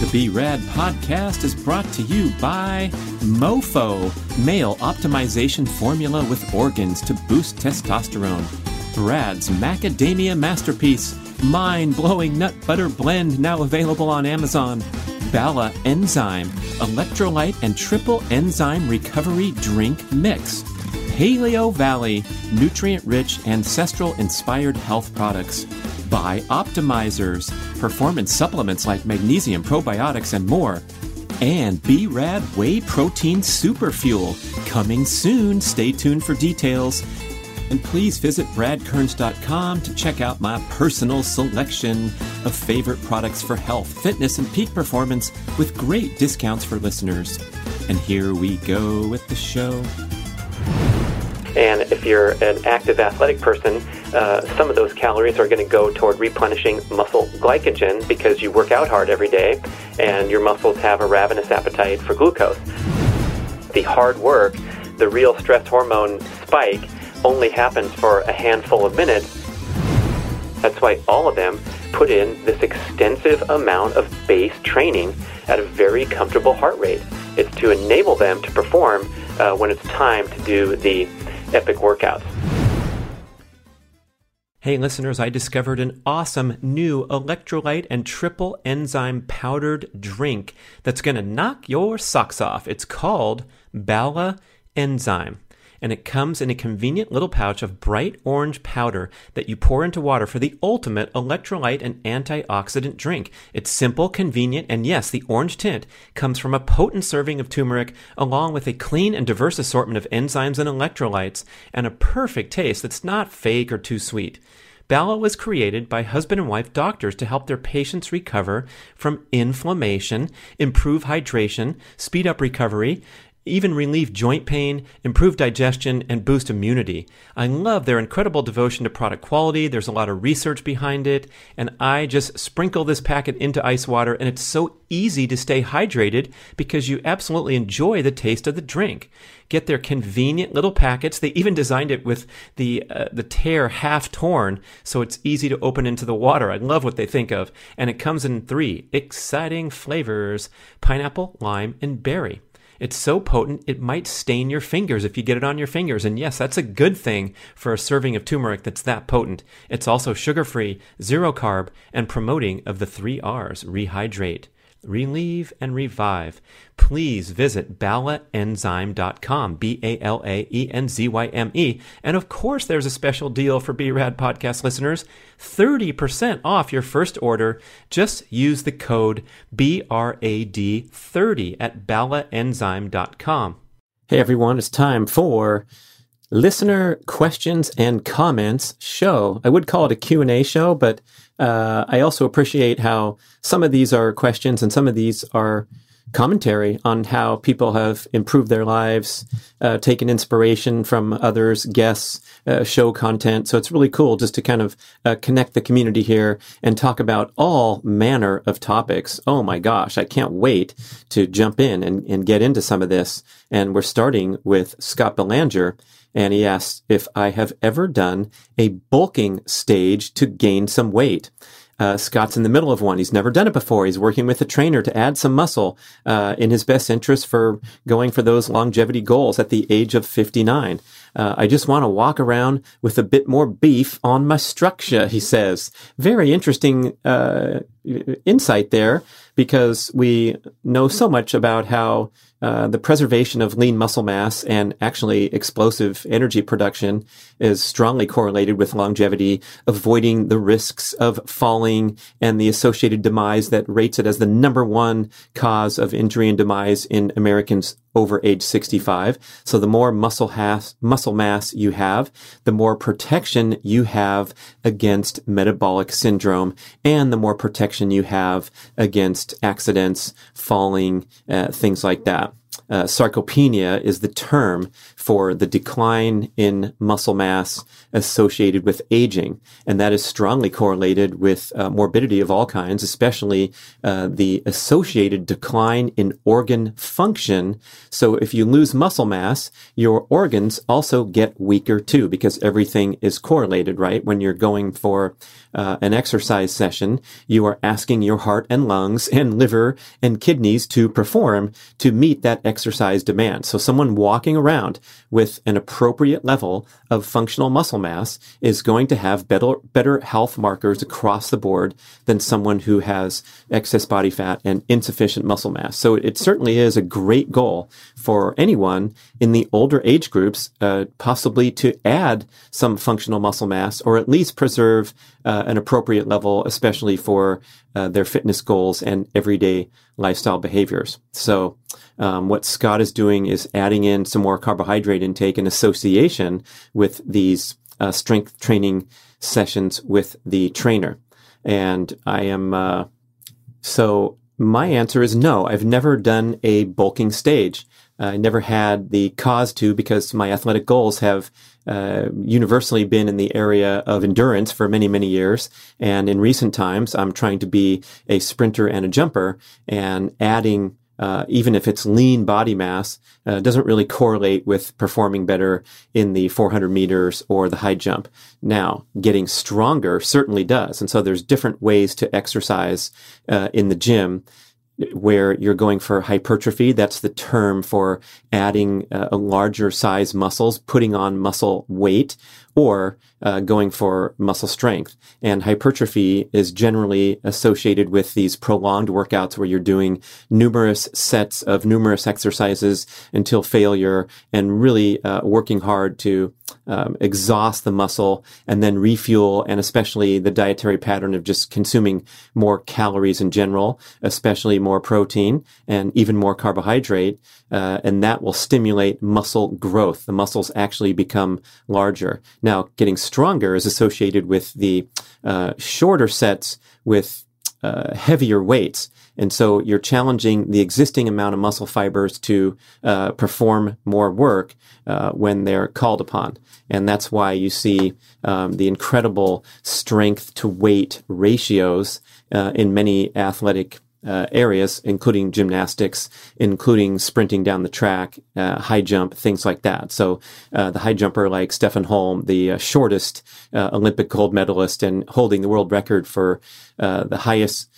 The B Rad podcast is brought to you by MoFo, male optimization formula with organs to boost testosterone. Brad's macadamia masterpiece, mind blowing nut butter blend, now available on Amazon. Bala Enzyme, electrolyte and triple enzyme recovery drink mix. Paleovalley, nutrient rich, ancestral inspired health products. BiOptimizers, performance supplements like magnesium, probiotics, and more. And B Rad Whey Protein Super Fuel, coming soon. Stay tuned for details. And please visit bradkearns.com to check out my personal selection of favorite products for health, fitness, and peak performance with great discounts for listeners. And here we go with the show. And if you're an active athletic person, uh, some of those calories are going to go toward replenishing muscle glycogen because you work out hard every day and your muscles have a ravenous appetite for glucose. The hard work, the real stress hormone spike, only happens for a handful of minutes. That's why all of them put in this extensive amount of base training at a very comfortable heart rate. It's to enable them to perform uh, when it's time to do the epic workouts. Hey listeners, I discovered an awesome new electrolyte and triple enzyme powdered drink that's going to knock your socks off. It's called Bala Enzyme and it comes in a convenient little pouch of bright orange powder that you pour into water for the ultimate electrolyte and antioxidant drink. It's simple, convenient, and yes, the orange tint comes from a potent serving of turmeric along with a clean and diverse assortment of enzymes and electrolytes and a perfect taste that's not fake or too sweet. Bala was created by husband and wife doctors to help their patients recover from inflammation, improve hydration, speed up recovery, even relieve joint pain, improve digestion, and boost immunity. I love their incredible devotion to product quality. There's a lot of research behind it, and I just sprinkle this packet into ice water, and it's so easy to stay hydrated because you absolutely enjoy the taste of the drink. Get their convenient little packets. They even designed it with the uh, the tear half torn, so it's easy to open into the water. I love what they think of, and it comes in three exciting flavors: pineapple, lime, and berry. It's so potent, it might stain your fingers if you get it on your fingers. And yes, that's a good thing for a serving of turmeric that's that potent. It's also sugar free, zero carb, and promoting of the three R's rehydrate, relieve, and revive. Please visit balaenzyme.com, B A L A E N Z Y M E. And of course, there's a special deal for BRAD podcast listeners 30% off your first order. Just use the code BRAD30 at balaenzyme.com. Hey everyone, it's time for listener questions and comments show. I would call it a Q&A show, but uh, I also appreciate how some of these are questions and some of these are commentary on how people have improved their lives, uh, taken inspiration from others, guests, uh, show content. So it's really cool just to kind of uh, connect the community here and talk about all manner of topics. Oh my gosh, I can't wait to jump in and, and get into some of this. And we're starting with Scott Belanger and he asks if I have ever done a bulking stage to gain some weight. Uh, Scott's in the middle of one. He's never done it before. He's working with a trainer to add some muscle uh, in his best interest for going for those longevity goals at the age of 59. Uh, I just want to walk around with a bit more beef on my structure, he says. Very interesting uh, insight there because we know so much about how uh, the preservation of lean muscle mass and actually explosive energy production is strongly correlated with longevity, avoiding the risks of falling and the associated demise that rates it as the number one cause of injury and demise in Americans over age 65. So the more muscle has, muscle mass you have, the more protection you have against metabolic syndrome and the more protection you have against accidents, falling, uh, things like that. Uh, sarcopenia is the term for the decline in muscle mass associated with aging. And that is strongly correlated with uh, morbidity of all kinds, especially uh, the associated decline in organ function. So if you lose muscle mass, your organs also get weaker too, because everything is correlated, right? When you're going for uh, an exercise session, you are asking your heart and lungs and liver and kidneys to perform to meet that exercise demand. So someone walking around with an appropriate level of functional muscle mass is going to have better, better health markers across the board than someone who has excess body fat and insufficient muscle mass. So it certainly is a great goal for anyone in the older age groups, uh, possibly to add some functional muscle mass or at least preserve uh, an appropriate level, especially for uh, their fitness goals and everyday lifestyle behaviors. So, um, what Scott is doing is adding in some more carbohydrate intake in association with these uh, strength training sessions with the trainer. And I am, uh, so my answer is no. I've never done a bulking stage. I never had the cause to because my athletic goals have uh, universally been in the area of endurance for many, many years. And in recent times, I'm trying to be a sprinter and a jumper and adding uh, even if it's lean body mass, uh, doesn't really correlate with performing better in the 400 meters or the high jump. Now, getting stronger certainly does. And so there's different ways to exercise uh, in the gym where you're going for hypertrophy. That's the term for adding uh, a larger size muscles, putting on muscle weight, or uh, going for muscle strength. And hypertrophy is generally associated with these prolonged workouts where you're doing numerous sets of numerous exercises until failure and really uh, working hard to um, exhaust the muscle and then refuel and especially the dietary pattern of just consuming more calories in general, especially more protein and even more carbohydrate. Uh, and that will stimulate muscle growth. The muscles actually become larger. Now, getting stronger is associated with the uh, shorter sets with uh, heavier weights. And so you're challenging the existing amount of muscle fibers to uh, perform more work uh, when they're called upon. And that's why you see um, the incredible strength to weight ratios uh, in many athletic uh, areas, including gymnastics, including sprinting down the track, uh, high jump, things like that. So uh, the high jumper like Stefan Holm, the uh, shortest uh, Olympic gold medalist and holding the world record for uh, the highest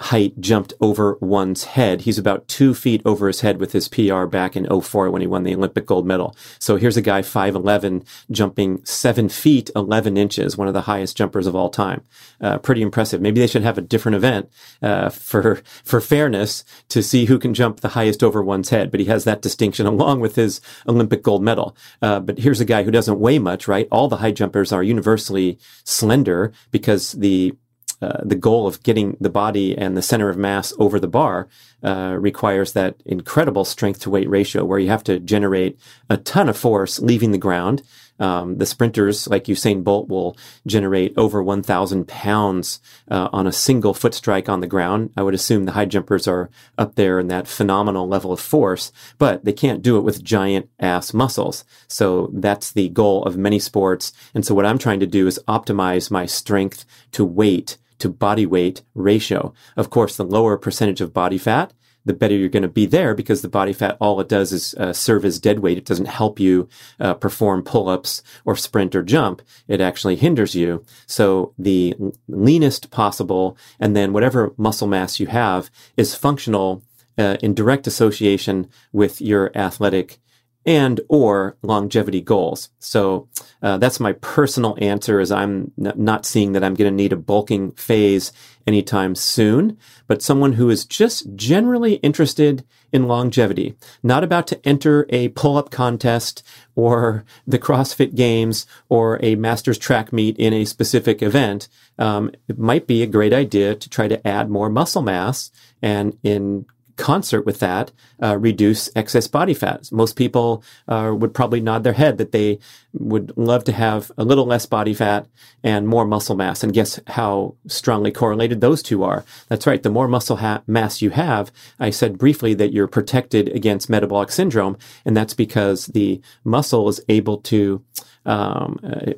height jumped over one's head. He's about two feet over his head with his PR back in 04 when he won the Olympic gold medal. So here's a guy 5'11 jumping seven feet 11 inches, one of the highest jumpers of all time. Uh, pretty impressive. Maybe they should have a different event uh, for for fairness to see who can jump the highest over one's head. But he has that distinction along with his Olympic gold medal. Uh, but here's a guy who doesn't weigh much, right? All the high jumpers are universally slender because the uh, the goal of getting the body and the center of mass over the bar uh, requires that incredible strength to weight ratio where you have to generate a ton of force leaving the ground. Um, the sprinters, like Usain Bolt, will generate over 1,000 pounds uh, on a single foot strike on the ground. I would assume the high jumpers are up there in that phenomenal level of force, but they can't do it with giant ass muscles. So that's the goal of many sports. And so what I'm trying to do is optimize my strength to weight to body weight ratio. Of course, the lower percentage of body fat, the better you're going to be there because the body fat, all it does is uh, serve as dead weight. It doesn't help you uh, perform pull-ups or sprint or jump. It actually hinders you. So the leanest possible and then whatever muscle mass you have is functional uh, in direct association with your athletic and or longevity goals. So uh, that's my personal answer is I'm n- not seeing that I'm going to need a bulking phase anytime soon, but someone who is just generally interested in longevity, not about to enter a pull-up contest or the CrossFit games or a master's track meet in a specific event. Um, it might be a great idea to try to add more muscle mass and in concert with that, uh, reduce excess body fat. Most people uh, would probably nod their head that they would love to have a little less body fat and more muscle mass. And guess how strongly correlated those two are? That's right. The more muscle ha- mass you have, I said briefly that you're protected against metabolic syndrome. And that's because the muscle is able to um, uh,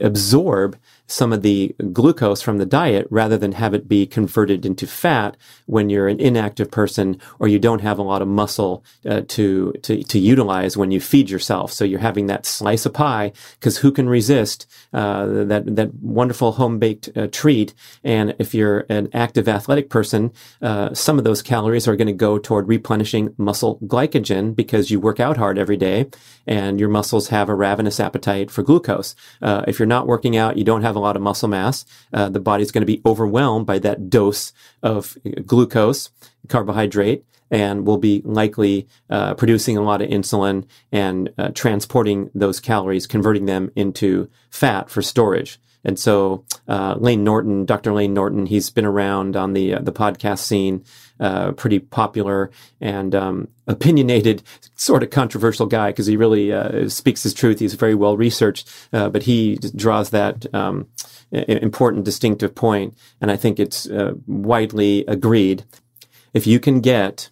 absorb some of the glucose from the diet rather than have it be converted into fat when you're an inactive person or you don't have a lot of muscle uh, to, to to utilize when you feed yourself. So you're having that slice of pie because who can resist uh, that that wonderful home baked uh, treat? And if you're an active athletic person, uh, some of those calories are going to go toward replenishing muscle glycogen because you work out hard every day and your muscles have a ravenous appetite for glucose. Uh, if you're not working out, you don't have a lot of muscle mass. Uh, the body's going to be overwhelmed by that dose of glucose, carbohydrate, and will be likely uh, producing a lot of insulin and uh, transporting those calories, converting them into fat for storage. And so, uh, Layne Norton, Dr. Layne Norton, he's been around on the uh, the podcast scene, uh, pretty popular and um, opinionated, sort of controversial guy because he really uh, speaks his truth. He's very well researched, uh, but he draws that um, important distinctive point, and I think it's uh, widely agreed. If you can get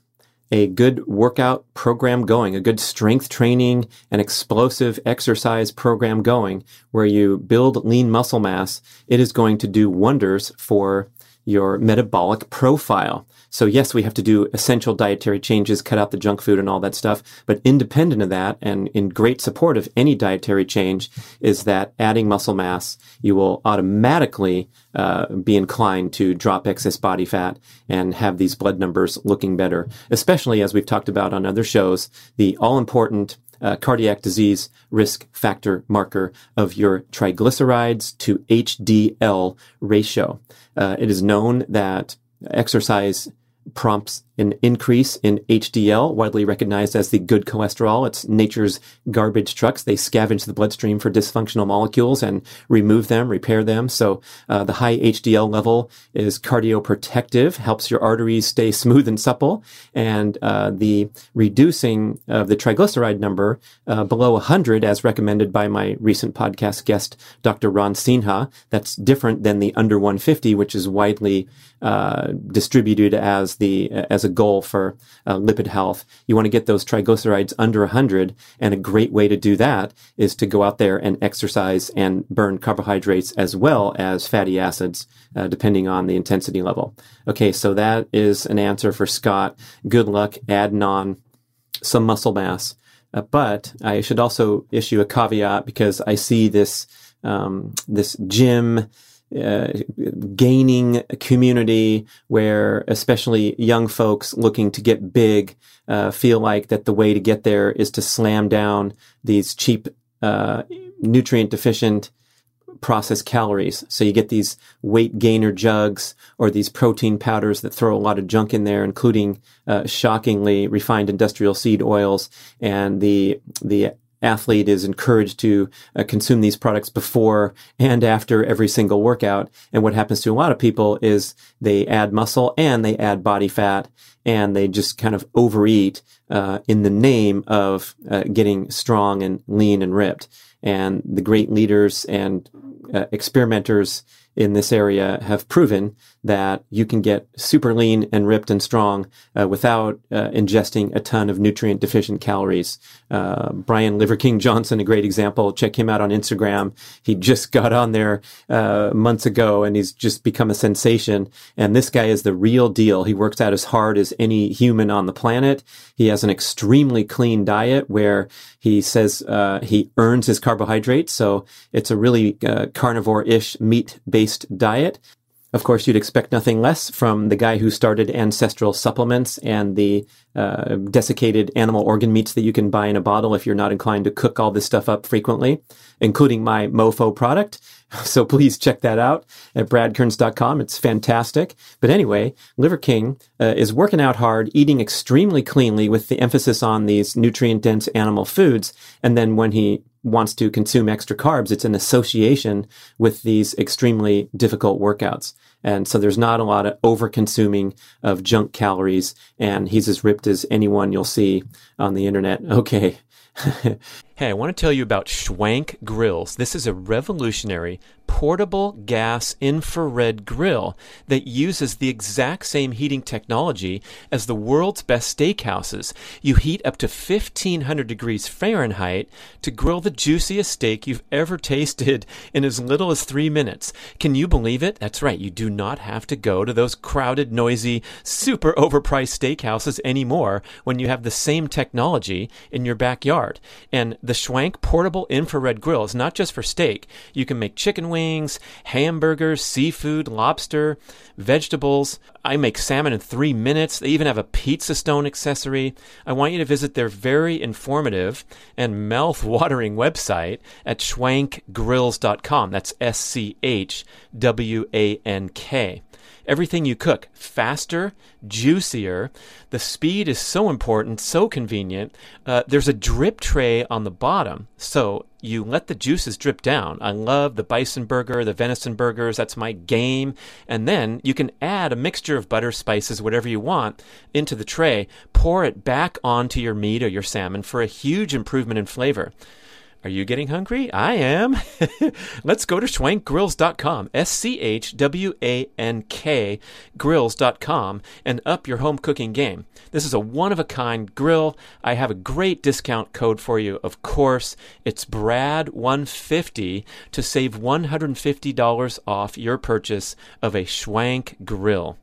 a good workout program going, a good strength training and explosive exercise program going where you build lean muscle mass, it is going to do wonders for your metabolic profile. So yes, we have to do essential dietary changes, cut out the junk food and all that stuff. But independent of that and in great support of any dietary change is that adding muscle mass, you will automatically uh, be inclined to drop excess body fat and have these blood numbers looking better, especially as we've talked about on other shows, the all important uh, cardiac disease risk factor marker of your triglycerides to HDL ratio. Uh, it is known that exercise prompts an increase in HDL, widely recognized as the good cholesterol. It's nature's garbage trucks. They scavenge the bloodstream for dysfunctional molecules and remove them, repair them. So uh, the high HDL level is cardioprotective, helps your arteries stay smooth and supple, and uh, the reducing of the triglyceride number uh, below 100, as recommended by my recent podcast guest, Dr. Ron Sinha. That's different than the under 150, which is widely uh, distributed as the as a goal for uh, lipid health. You want to get those triglycerides under 100, and a great way to do that is to go out there and exercise and burn carbohydrates as well as fatty acids, uh, depending on the intensity level. Okay, so that is an answer for Scott. Good luck adding on some muscle mass. Uh, but I should also issue a caveat because I see this um, this gym uh, gaining a community where especially young folks looking to get big uh, feel like that the way to get there is to slam down these cheap uh, nutrient deficient processed calories. So you get these weight gainer jugs or these protein powders that throw a lot of junk in there, including uh, shockingly refined industrial seed oils and the the athlete is encouraged to uh, consume these products before and after every single workout. And what happens to a lot of people is they add muscle and they add body fat and they just kind of overeat uh, in the name of uh, getting strong and lean and ripped. And the great leaders and uh, experimenters in this area have proven that you can get super lean and ripped and strong uh, without uh, ingesting a ton of nutrient deficient calories. Uh, Brian Liver King Johnson, a great example. Check him out on Instagram. He just got on there uh, months ago and he's just become a sensation. And this guy is the real deal. He works out as hard as any human on the planet. He has an extremely clean diet where he says uh, he earns his carbohydrates. So it's a really uh, carnivore-ish meat-based diet. Of course, you'd expect nothing less from the guy who started Ancestral Supplements and the uh, desiccated animal organ meats that you can buy in a bottle if you're not inclined to cook all this stuff up frequently, including my MoFo product. So please check that out at bradkearns.com. It's fantastic. But anyway, Liver King uh, is working out hard, eating extremely cleanly with the emphasis on these nutrient dense animal foods. And then when he wants to consume extra carbs, it's an association with these extremely difficult workouts. And so there's not a lot of over consuming of junk calories. And he's as ripped as anyone you'll see on the internet. Okay. hey, I want to tell you about Schwank Grills. This is a revolutionary portable gas infrared grill that uses the exact same heating technology as the world's best steakhouses. You heat up to 1500 degrees Fahrenheit to grill the juiciest steak you've ever tasted in as little as three minutes. Can you believe it? That's right. You do not have to go to those crowded, noisy, super overpriced steakhouses anymore when you have the same technology in your backyard. And the Schwank portable infrared grill is not just for steak. You can make chicken wings hamburgers, seafood, lobster, vegetables. I make salmon in three minutes. They even have a pizza stone accessory. I want you to visit their very informative and mouth watering website at schwankgrills.com. That's S C H W A N K everything you cook faster, juicier. The speed is so important, so convenient. Uh, there's a drip tray on the bottom, so you let the juices drip down. I love the bison burger, the venison burgers. That's my game. And then you can add a mixture of butter, spices, whatever you want into the tray. Pour it back onto your meat or your salmon for a huge improvement in flavor. Are you getting hungry? I am. Let's go to schwankgrills.com, S C H W A N K grills.com, and up your home cooking game. This is a one of a kind grill. I have a great discount code for you, of course. It's BRAD150 to save $150 off your purchase of a Schwank grill.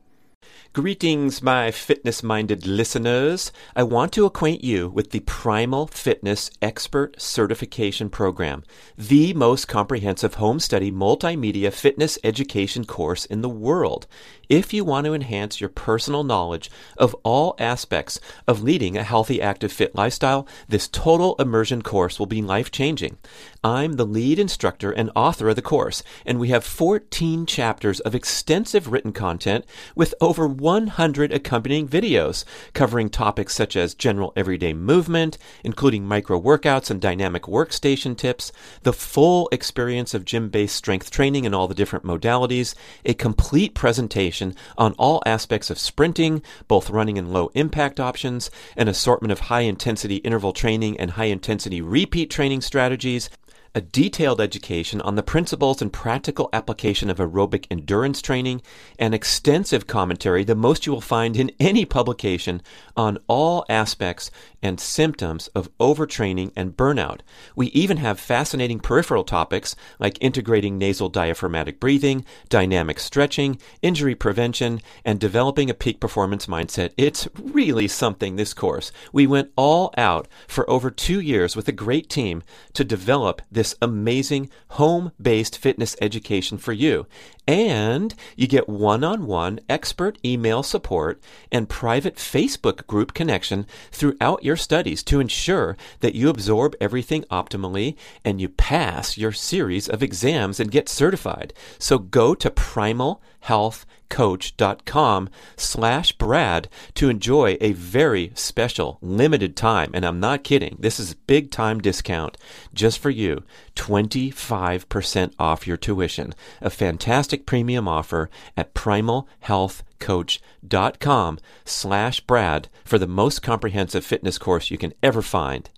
Greetings, my fitness minded listeners. I want to acquaint you with the Primal Fitness Expert Certification Program, the most comprehensive home study multimedia fitness education course in the world. If you want to enhance your personal knowledge of all aspects of leading a healthy, active, fit lifestyle, this total immersion course will be life changing. I'm the lead instructor and author of the course, and we have 14 chapters of extensive written content with over 100 accompanying videos covering topics such as general everyday movement, including micro workouts and dynamic workstation tips, the full experience of gym based strength training in all the different modalities, a complete presentation information on all aspects of sprinting, both running and low impact options, an assortment of high intensity interval training and high intensity repeat training strategies, a detailed education on the principles and practical application of aerobic endurance training, and extensive commentary, the most you will find in any publication, on all aspects and symptoms of overtraining and burnout. We even have fascinating peripheral topics like integrating nasal diaphragmatic breathing, dynamic stretching, injury prevention, and developing a peak performance mindset. It's really something, this course. We went all out for over two years with a great team to develop this amazing home based fitness education for you. And you get one on one expert email support and private Facebook group connection throughout your studies to ensure that you absorb everything optimally and you pass your series of exams and get certified. So go to Primal Health coach.com slash Brad to enjoy a very special limited time. And I'm not kidding. This is big time discount just for you. 25% off your tuition. A fantastic premium offer at primalhealthcoach.com slash Brad for the most comprehensive fitness course you can ever find.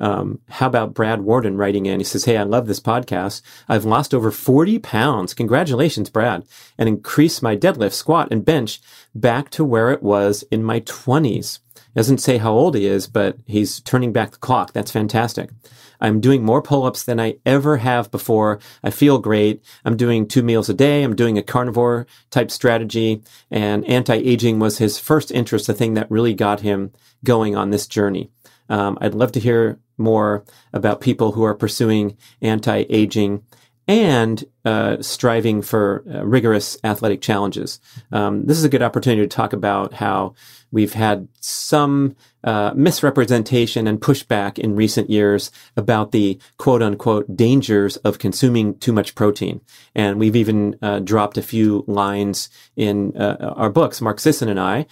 Um, how about Brad Warden writing in? He says, Hey, I love this podcast. I've lost over 40 pounds. Congratulations, Brad. And increased my deadlift, squat, and bench back to where it was in my 20s. Doesn't say how old he is, but he's turning back the clock. That's fantastic. I'm doing more pull-ups than I ever have before. I feel great. I'm doing two meals a day. I'm doing a carnivore type strategy and anti-aging was his first interest, the thing that really got him going on this journey. Um, I'd love to hear more about people who are pursuing anti-aging. And uh, striving for uh, rigorous athletic challenges. Um, this is a good opportunity to talk about how we've had some uh, misrepresentation and pushback in recent years about the quote unquote dangers of consuming too much protein. And we've even uh, dropped a few lines in uh, our books, Mark Sisson and I,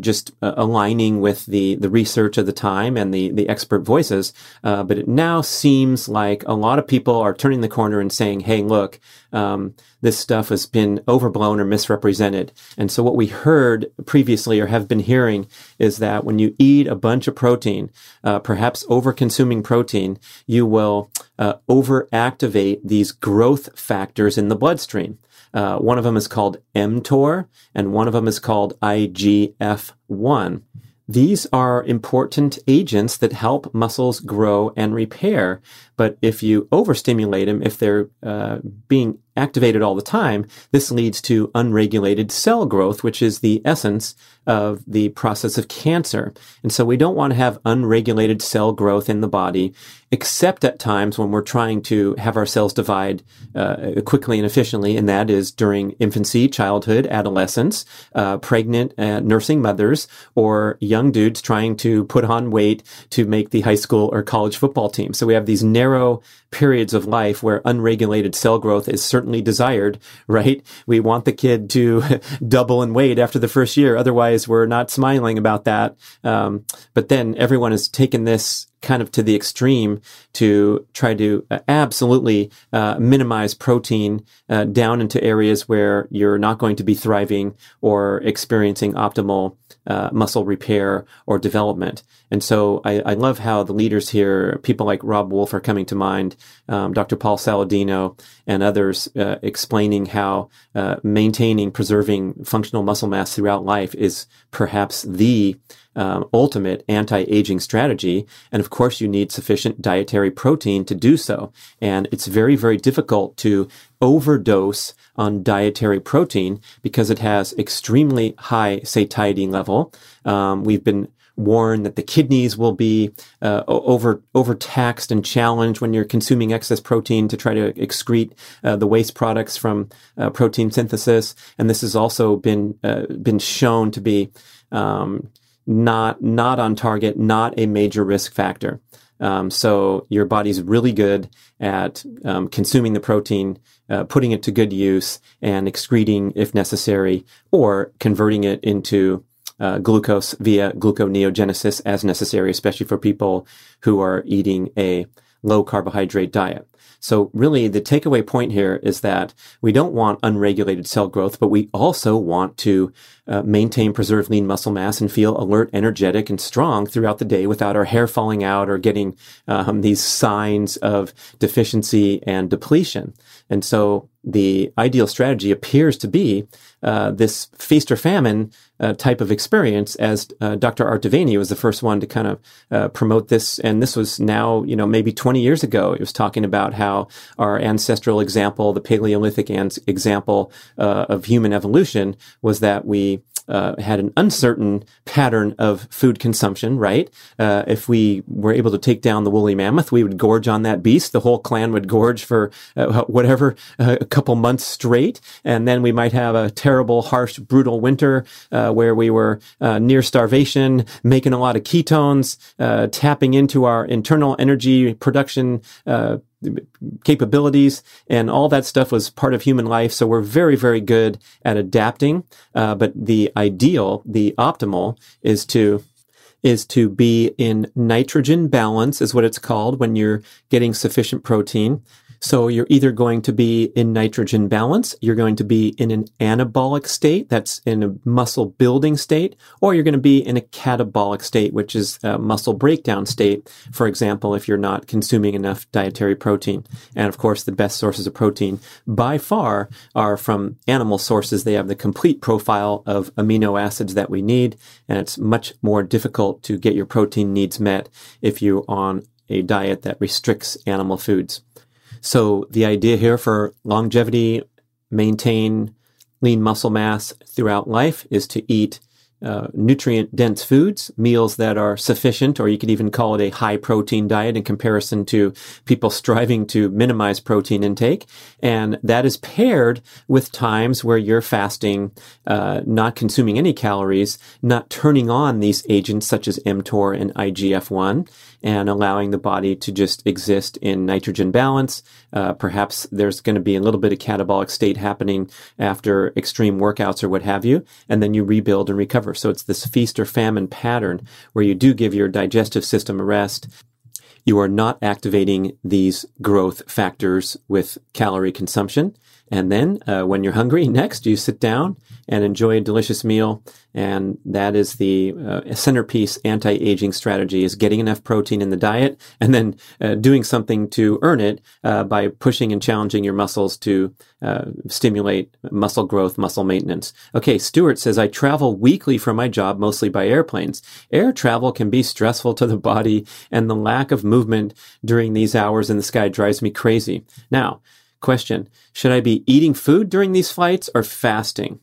just aligning with the, the research of the time and the, the expert voices. But it now seems like a lot of people are turning the corner and saying, hey, look, um, this stuff has been overblown or misrepresented. And so what we heard previously or have been hearing is that when you eat a bunch of protein, uh, perhaps over consuming protein, you will uh, overactivate these growth factors in the bloodstream. Uh, one of them is called mTOR, and one of them is called IGF-1. These are important agents that help muscles grow and repair. But if you overstimulate them, if they're uh, being activated all the time, this leads to unregulated cell growth, which is the essence of the process of cancer. And so we don't want to have unregulated cell growth in the body, except at times when we're trying to have our cells divide uh, quickly and efficiently, and that is during infancy, childhood, adolescence, uh, pregnant, uh, nursing mothers, or young dudes trying to put on weight to make the high school or college football team. So we have these narrow periods of life where unregulated cell growth is certainly desired, right? We want the kid to double in weight after the first year. Otherwise, we're not smiling about that. Um, but then everyone has taken this kind of to the extreme to try to uh, absolutely uh, minimize protein uh, down into areas where you're not going to be thriving or experiencing optimal uh, muscle repair or development. And so I, I, love how the leaders here, people like Robb Wolf are coming to mind, um, Dr. Paul Saladino and others uh, explaining how uh, maintaining, preserving functional muscle mass throughout life is perhaps the um, ultimate anti-aging strategy. And of course, you need sufficient dietary protein to do so. And it's very, very difficult to overdose on dietary protein because it has extremely high satiety level. Um, we've been warned that the kidneys will be uh, over overtaxed and challenged when you're consuming excess protein to try to excrete uh, the waste products from uh, protein synthesis. And this has also been uh, been shown to be um, not not on target, not a major risk factor. Um, so your body's really good at um, consuming the protein, uh, putting it to good use, and excreting if necessary, or converting it into uh, glucose via gluconeogenesis as necessary, especially for people who are eating a low carbohydrate diet. So really the takeaway point here is that we don't want unregulated cell growth, but we also want to uh, maintain, preserve lean muscle mass and feel alert, energetic, and strong throughout the day without our hair falling out or getting um, these signs of deficiency and depletion. And so the ideal strategy appears to be uh, this feast or famine uh, type of experience, as uh, Dr. Art De was the first one to kind of uh, promote this. And this was now, you know, maybe 20 years ago. It was talking about how our ancestral example, the Paleolithic example uh, of human evolution, was that we uh, had an uncertain pattern of food consumption, right? Uh, if we were able to take down the woolly mammoth, we would gorge on that beast. The whole clan would gorge for uh, whatever, uh, a couple months straight. And then we might have a terrible, harsh, brutal winter uh, where we were uh, near starvation, making a lot of ketones, tapping into our internal energy production capabilities and all that stuff was part of human life. So we're very, very good at adapting. Uh, but the ideal, the optimal is to is to be in nitrogen balance is what it's called when you're getting sufficient protein. So you're either going to be in nitrogen balance, you're going to be in an anabolic state, that's in a muscle building state, or you're going to be in a catabolic state, which is a muscle breakdown state. For example, if you're not consuming enough dietary protein. And of course, the best sources of protein by far are from animal sources. They have the complete profile of amino acids that we need. And it's much more difficult to get your protein needs met if you're on a diet that restricts animal foods. So the idea here for longevity, maintain lean muscle mass throughout life is to eat uh, nutrient dense foods, meals that are sufficient, or you could even call it a high protein diet in comparison to people striving to minimize protein intake. And that is paired with times where you're fasting, uh, not consuming any calories, not turning on these agents such as mTOR and IGF-1 and allowing the body to just exist in nitrogen balance. Uh, perhaps there's going to be a little bit of catabolic state happening after extreme workouts or what have you, and then you rebuild and recover. So it's this feast or famine pattern where you do give your digestive system a rest you are not activating these growth factors with calorie consumption. And then uh, when you're hungry, next you sit down and enjoy a delicious meal. And that is the uh, centerpiece anti-aging strategy is getting enough protein in the diet and then uh, doing something to earn it uh, by pushing and challenging your muscles to uh, stimulate muscle growth, muscle maintenance. Okay, Stuart says, I travel weekly for my job, mostly by airplanes. Air travel can be stressful to the body and the lack of movement during these hours in the sky drives me crazy. Now, Question Should I be eating food during these flights or fasting?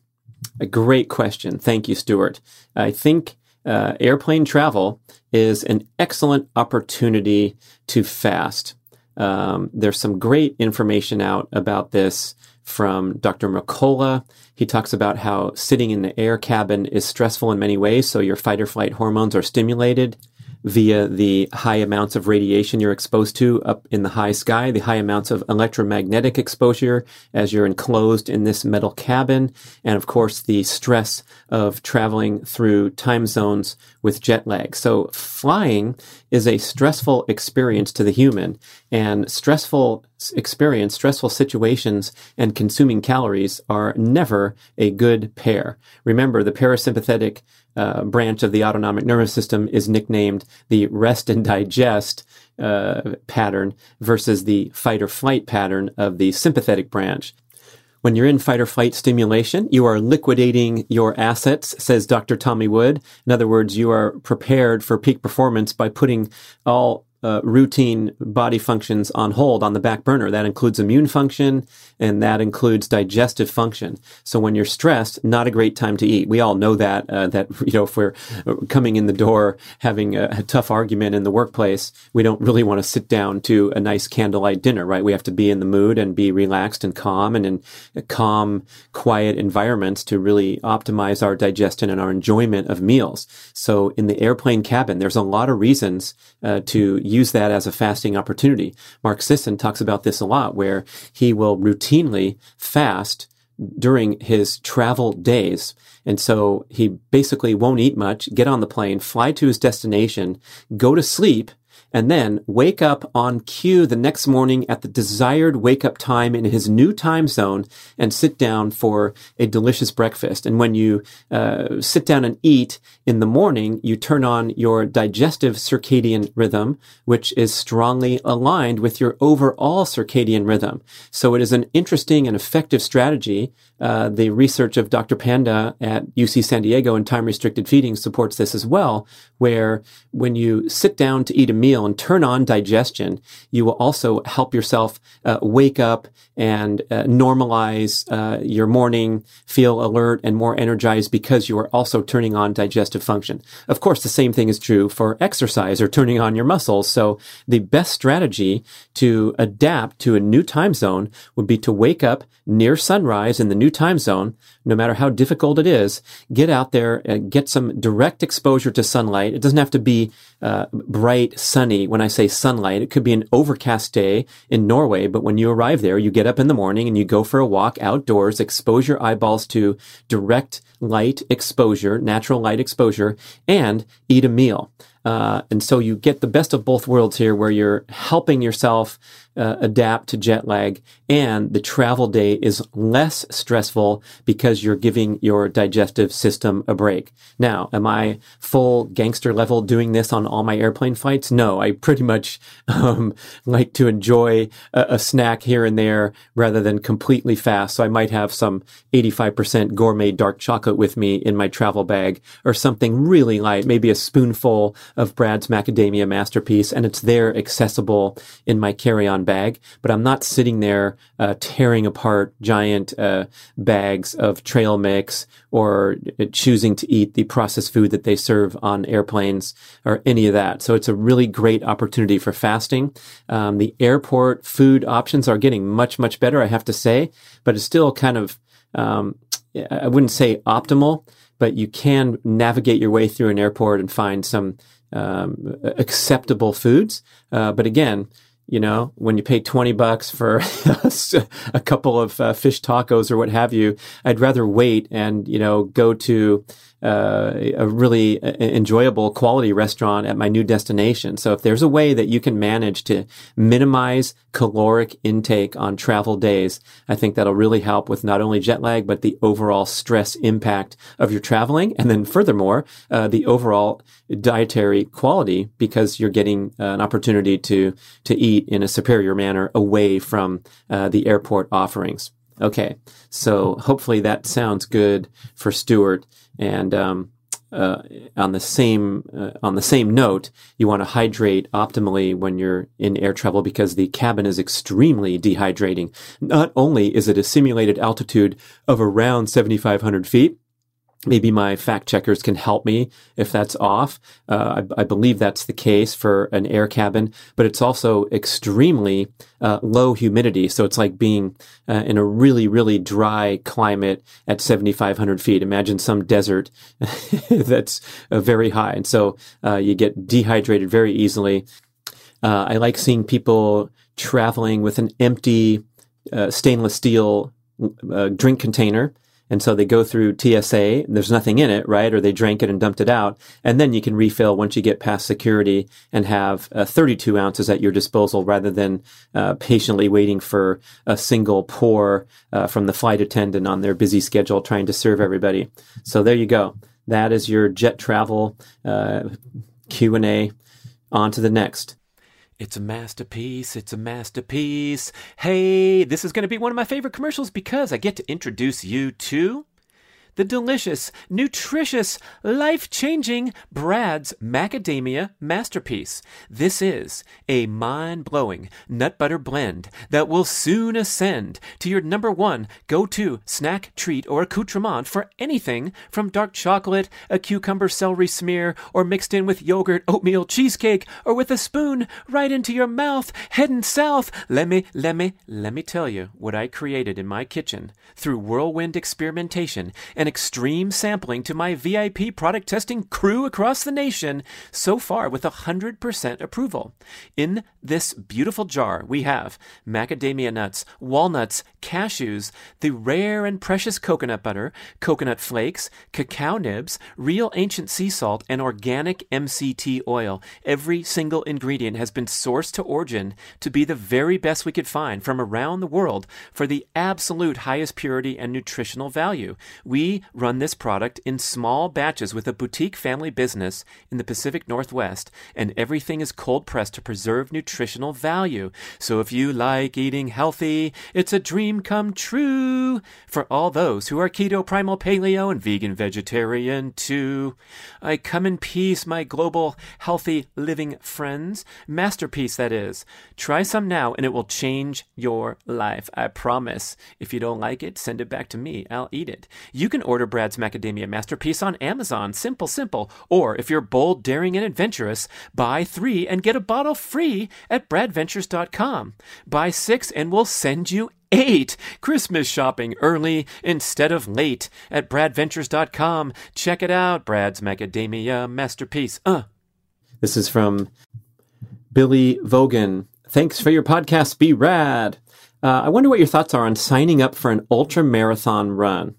A great question. Thank you, Stuart. I think uh, airplane travel is an excellent opportunity to fast. Um, there's some great information out about this from Dr. Mercola. He talks about how sitting in the air cabin is stressful in many ways, so your fight or flight hormones are stimulated via the high amounts of radiation you're exposed to up in the high sky, the high amounts of electromagnetic exposure as you're enclosed in this metal cabin, and of course the stress of traveling through time zones with jet lag. So flying is a stressful experience to the human and stressful experience, stressful situations and consuming calories are never a good pair. Remember the parasympathetic uh, branch of the autonomic nervous system is nicknamed the rest and digest uh, pattern versus the fight or flight pattern of the sympathetic branch. When you're in fight or flight stimulation, you are liquidating your assets, says Dr. Tommy Wood. In other words, you are prepared for peak performance by putting all uh, routine body functions on hold on the back burner. That includes immune function and that includes digestive function. So when you're stressed, not a great time to eat. We all know that, uh, that, you know, if we're coming in the door having a, a, tough argument in the workplace, we don't really want to sit down to a nice candlelight dinner, right? We have to be in the mood and be relaxed and calm and in calm, quiet environments to really optimize our digestion and our enjoyment of meals. So in the airplane cabin, there's a lot of reasons uh, to use that as a fasting opportunity. Mark Sisson talks about this a lot, where he will routinely fast during his travel days. And so he basically won't eat much, get on the plane, fly to his destination, go to sleep, and then wake up on cue the next morning at the desired wake up time in his new time zone and sit down for a delicious breakfast. And when you uh, sit down and eat in the morning, you turn on your digestive circadian rhythm, which is strongly aligned with your overall circadian rhythm. So it is an interesting and effective strategy. Uh, the research of Dr. Panda at UC San Diego and time restricted feeding supports this as well, where when you sit down to eat a meal, meal and turn on digestion, you will also help yourself uh, wake up and uh, normalize uh, your morning, feel alert and more energized because you are also turning on digestive function. Of course, the same thing is true for exercise or turning on your muscles. So the best strategy to adapt to a new time zone would be to wake up near sunrise in the new time zone, no matter how difficult it is, get out there, and get some direct exposure to sunlight. It doesn't have to be uh, bright, sunny. When I say sunlight, it could be an overcast day in Norway, but when you arrive there, you get up in the morning and you go for a walk outdoors, expose your eyeballs to direct light exposure, natural light exposure, and eat a meal. Uh, and so you get the best of both worlds here where you're helping yourself uh, adapt to jet lag and the travel day is less stressful because you're giving your digestive system a break. Now, am I full gangster level doing this on all my airplane flights? No, I pretty much um, like to enjoy a, a, snack here and there rather than completely fast. So I might have some 85% gourmet dark chocolate with me in my travel bag or something really light, maybe a spoonful of Brad's macadamia masterpiece and it's there accessible in my carry-on bag, but I'm not sitting there uh, tearing apart giant uh, bags of trail mix or uh, choosing to eat the processed food that they serve on airplanes or any of that. So it's a really great opportunity for fasting. Um, the airport food options are getting much, much better, I have to say, but it's still kind of, um, I wouldn't say optimal, but you can navigate your way through an airport and find some um, acceptable foods. Uh, but again, you know, when you pay 20 bucks for a couple of uh, fish tacos or what have you, I'd rather wait and, you know, go to uh, a really uh, enjoyable quality restaurant at my new destination. So if there's a way that you can manage to minimize caloric intake on travel days, I think that'll really help with not only jet lag, but the overall stress impact of your traveling. And then furthermore, uh, the overall dietary quality because you're getting uh, an opportunity to, to eat in a superior manner away from uh, the airport offerings. Okay. So hopefully that sounds good for Stuart. And, um, uh, on the same uh, on the same note, you want to hydrate optimally when you're in air travel because the cabin is extremely dehydrating. Not only is it a simulated altitude of around 7,500 feet, maybe my fact checkers can help me if that's off. Uh, I, I, believe that's the case for an air cabin, but it's also extremely uh, low humidity. So it's like being uh, in a really, really dry climate at 7,500 feet. Imagine some desert that's uh, very high. And so uh, you get dehydrated very easily. Uh, I like seeing people traveling with an empty stainless steel drink container and so they go through TSA, there's nothing in it, right? Or they drank it and dumped it out. And then you can refill once you get past security and have uh, 32 ounces at your disposal rather than uh, patiently waiting for a single pour uh, from the flight attendant on their busy schedule trying to serve everybody. So there you go. That is your jet travel uh, Q&A. On to the next. It's a masterpiece. It's a masterpiece. Hey, this is going to be one of my favorite commercials because I get to introduce you to the delicious, nutritious, life changing Brad's Macadamia Masterpiece. This is a mind blowing nut butter blend that will soon ascend to your number one go to snack, treat, or accoutrement for anything from dark chocolate, a cucumber celery smear, or mixed in with yogurt, oatmeal cheesecake, or with a spoon right into your mouth, heading south. Let me, let me, let me tell you what I created in my kitchen through whirlwind experimentation and extreme sampling to my VIP product testing crew across the nation, so far with 100% approval. In this beautiful jar, we have macadamia nuts, walnuts, cashews, the rare and precious coconut butter, coconut flakes, cacao nibs, real ancient sea salt, and organic MCT oil. Every single ingredient has been sourced to origin to be the very best we could find from around the world for the absolute highest purity and nutritional value. We run this product in small batches with a boutique family business in the Pacific Northwest, and everything is cold pressed to preserve nutritional value. So if you like eating healthy, it's a dream come true for all those who are keto, primal, paleo, and vegan vegetarian too. I come in peace, my global healthy living friends. Masterpiece, that is. Try some now, and it will change your life. I promise. If you don't like it, send it back to me. I'll eat it. You can order Brad's Macadamia Masterpiece on Amazon. Simple, simple. Or if you're bold, daring, and adventurous, buy three and get a bottle free at bradventures.com. Buy six and we'll send you eight. Christmas shopping early instead of late at bradventures.com. Check it out. Brad's Macadamia Masterpiece. Uh. This is from Billy Vogan. Thanks for your podcast. Be rad. Uh, I wonder what your thoughts are on signing up for an ultra marathon run.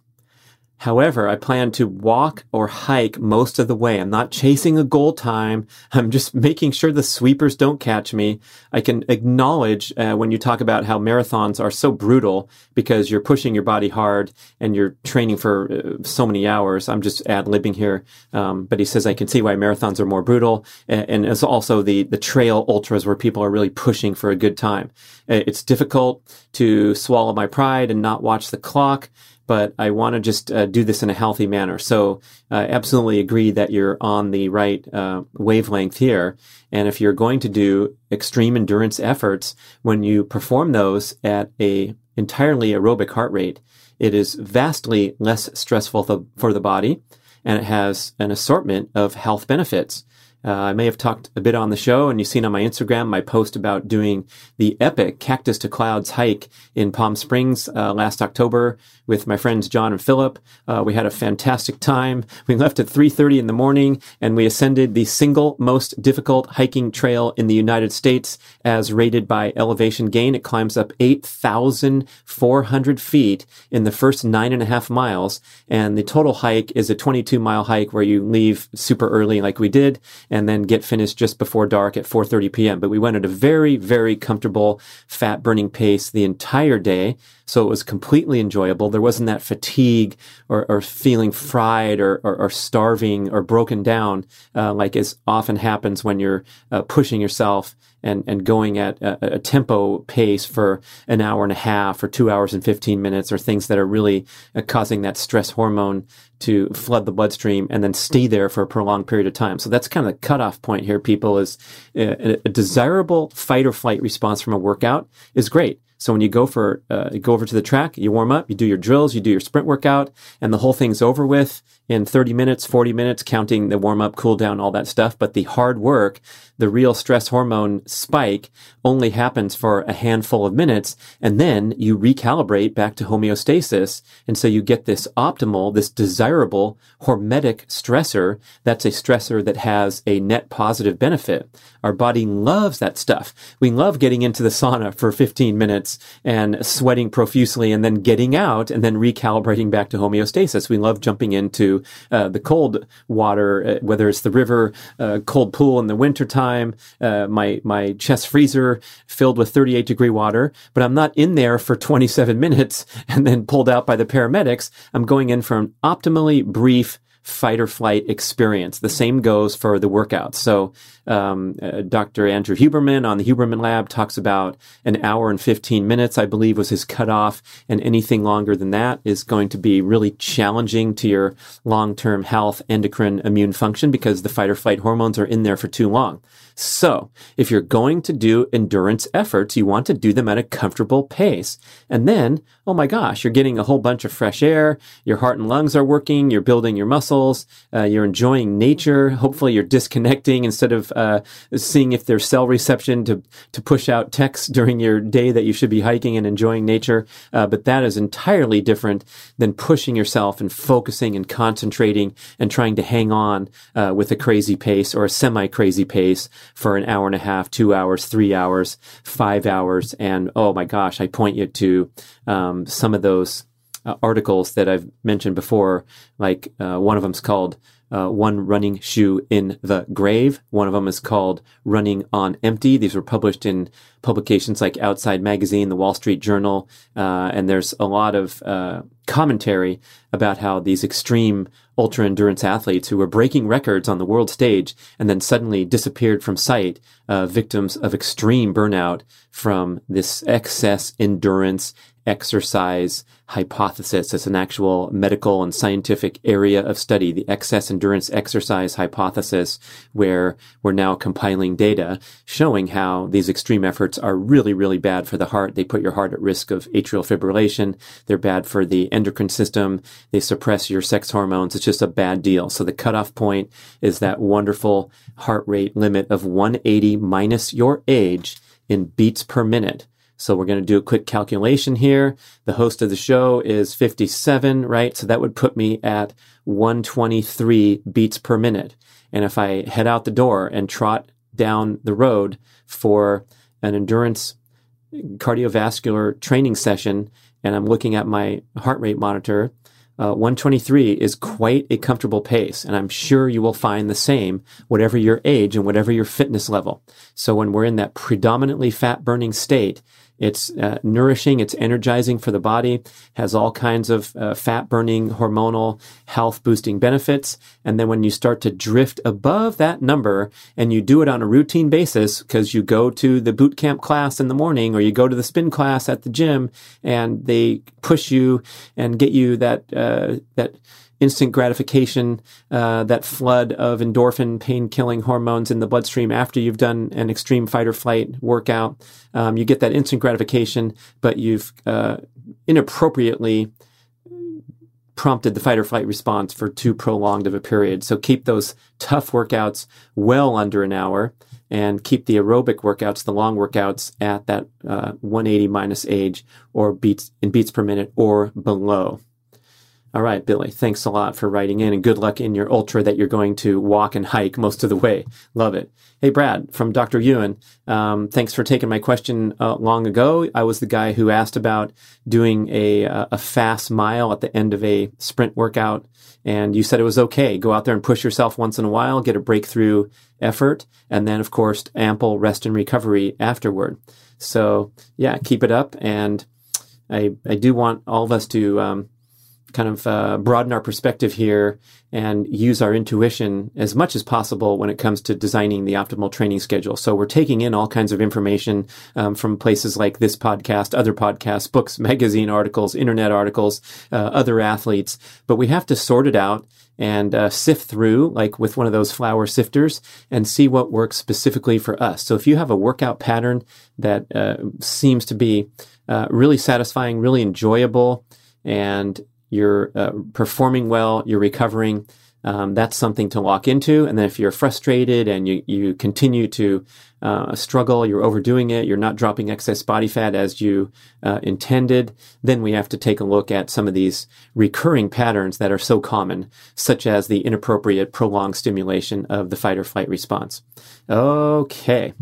However, I plan to walk or hike most of the way. I'm not chasing a goal time. I'm just making sure the sweepers don't catch me. I can acknowledge uh, when you talk about how marathons are so brutal because you're pushing your body hard and you're training for uh, so many hours. I'm just ad libbing here. Um, but he says I can see why marathons are more brutal. And, and it's also the, the trail ultras where people are really pushing for a good time. Uh, it's difficult to swallow my pride and not watch the clock but I want to just uh, do this in a healthy manner. So I uh, absolutely agree that you're on the right uh, wavelength here. And if you're going to do extreme endurance efforts, when you perform those at a entirely aerobic heart rate, it is vastly less stressful th- for the body, and it has an assortment of health benefits. Uh, I may have talked a bit on the show, and you've seen on my Instagram my post about doing the epic Cactus to Clouds hike in Palm Springs uh, last October with my friends John and Philip. Uh, we had a fantastic time. We left at 3:30 in the morning, and we ascended the single most difficult hiking trail in the United States, as rated by Elevation Gain. It climbs up 8,400 feet in the first nine and a half miles, and the total hike is a 22 mile hike where you leave super early, like we did and then get finished just before dark at 4:30 p.m. But we went at a very very comfortable fat burning pace the entire day, so it was completely enjoyable. There wasn't that fatigue or, or feeling fried or, or, or, starving or broken down uh, like as often happens when you're uh, pushing yourself and, and going at a, a, tempo pace for an hour and a half or two hours and 15 minutes or things that are really uh, causing that stress hormone to flood the bloodstream and then stay there for a prolonged period of time. So that's kind of the cutoff point here, people, is a, uh, a desirable fight or flight response from a workout is great. So when you go for, uh, you go over to the track, you warm up, you do your drills, you do your sprint workout, and the whole thing's over with in 30 minutes, 40 minutes, counting the warm up, cool down, all that stuff. But the hard work, the real stress hormone spike only happens for a handful of minutes. And then you recalibrate back to homeostasis. And so you get this optimal, this desirable hormetic stressor. That's a stressor that has a net positive benefit. Our body loves that stuff. We love getting into the sauna for 15 minutes and sweating profusely and then getting out and then recalibrating back to homeostasis. We love jumping into uh, the cold water, uh, whether it's the river, uh, cold pool in the wintertime, uh, my, my chest freezer filled with 38 degree water, but I'm not in there for 27 minutes and then pulled out by the paramedics. I'm going in for an optimally brief fight or flight experience. The same goes for the workouts. So, um, uh, Dr. Andrew Huberman on the Huberman Lab talks about an hour and 15 minutes, I believe was his cutoff. And anything longer than that is going to be really challenging to your long-term health, endocrine, immune function because the fight or flight hormones are in there for too long. So, if you're going to do endurance efforts, you want to do them at a comfortable pace. And then, oh my gosh, you're getting a whole bunch of fresh air, your heart and lungs are working, you're building your muscles, uh, you're enjoying nature. Hopefully, you're disconnecting instead of uh, seeing if there's cell reception to, to push out texts during your day that you should be hiking and enjoying nature. Uh, but that is entirely different than pushing yourself and focusing and concentrating and trying to hang on uh, with a crazy pace or a semi crazy pace for an hour and a half, two hours, three hours, five hours. And oh my gosh, I point you to um, some of those uh, articles that I've mentioned before. Like uh, one of them's called uh, One Running Shoe in the Grave. One of them is called Running on Empty. These were published in publications like Outside Magazine, the Wall Street Journal, uh, and there's a lot of uh, commentary about how these extreme ultra endurance athletes who were breaking records on the world stage and then suddenly disappeared from sight, uh, victims of extreme burnout from this excess endurance exercise hypothesis. It's an actual medical and scientific area of study, the excess endurance exercise hypothesis, where we're now compiling data showing how these extreme efforts are really, really bad for the heart. They put your heart at risk of atrial fibrillation. They're bad for the endocrine system. They suppress your sex hormones. It's just a bad deal. So the cutoff point is that wonderful heart rate limit of 180 minus your age in beats per minute. So we're going to do a quick calculation here. The host of the show is 57, right? So that would put me at 123 beats per minute. And if I head out the door and trot down the road for an endurance cardiovascular training session and I'm looking at my heart rate monitor, uh, 123 is quite a comfortable pace. And I'm sure you will find the same, whatever your age and whatever your fitness level. So when we're in that predominantly fat burning state, it's uh, nourishing, it's energizing for the body, has all kinds of uh, fat burning, hormonal, health boosting benefits. And then when you start to drift above that number and you do it on a routine basis, because you go to the boot camp class in the morning or you go to the spin class at the gym and they push you and get you that, uh, that, instant gratification, uh, that flood of endorphin pain killing hormones in the bloodstream after you've done an extreme fight or flight workout. Um, you get that instant gratification, but you've uh, inappropriately prompted the fight or flight response for too prolonged of a period. So keep those tough workouts well under an hour and keep the aerobic workouts, the long workouts at that uh, 180 minus age or beats in beats per minute or below. All right, Billy, thanks a lot for writing in and good luck in your ultra that you're going to walk and hike most of the way. Love it. Hey, Brad from Dr. Ewan, um, thanks for taking my question uh, long ago. I was the guy who asked about doing a, a fast mile at the end of a sprint workout. And you said it was okay. Go out there and push yourself once in a while, get a breakthrough effort, and then, of course, ample rest and recovery afterward. So, yeah, keep it up. And I, I do want all of us to um, kind of uh, broaden our perspective here and use our intuition as much as possible when it comes to designing the optimal training schedule. So we're taking in all kinds of information um, from places like this podcast, other podcasts, books, magazine articles, internet articles, uh, other athletes, but we have to sort it out and uh, sift through, like with one of those flour sifters, and see what works specifically for us. So if you have a workout pattern that uh, seems to be uh, really satisfying, really enjoyable, and you're uh, performing well, you're recovering. Um, that's something to lock into. And then if you're frustrated and you, you continue to uh, struggle, you're overdoing it, you're not dropping excess body fat as you uh, intended, then we have to take a look at some of these recurring patterns that are so common, such as the inappropriate prolonged stimulation of the fight or flight response. Okay.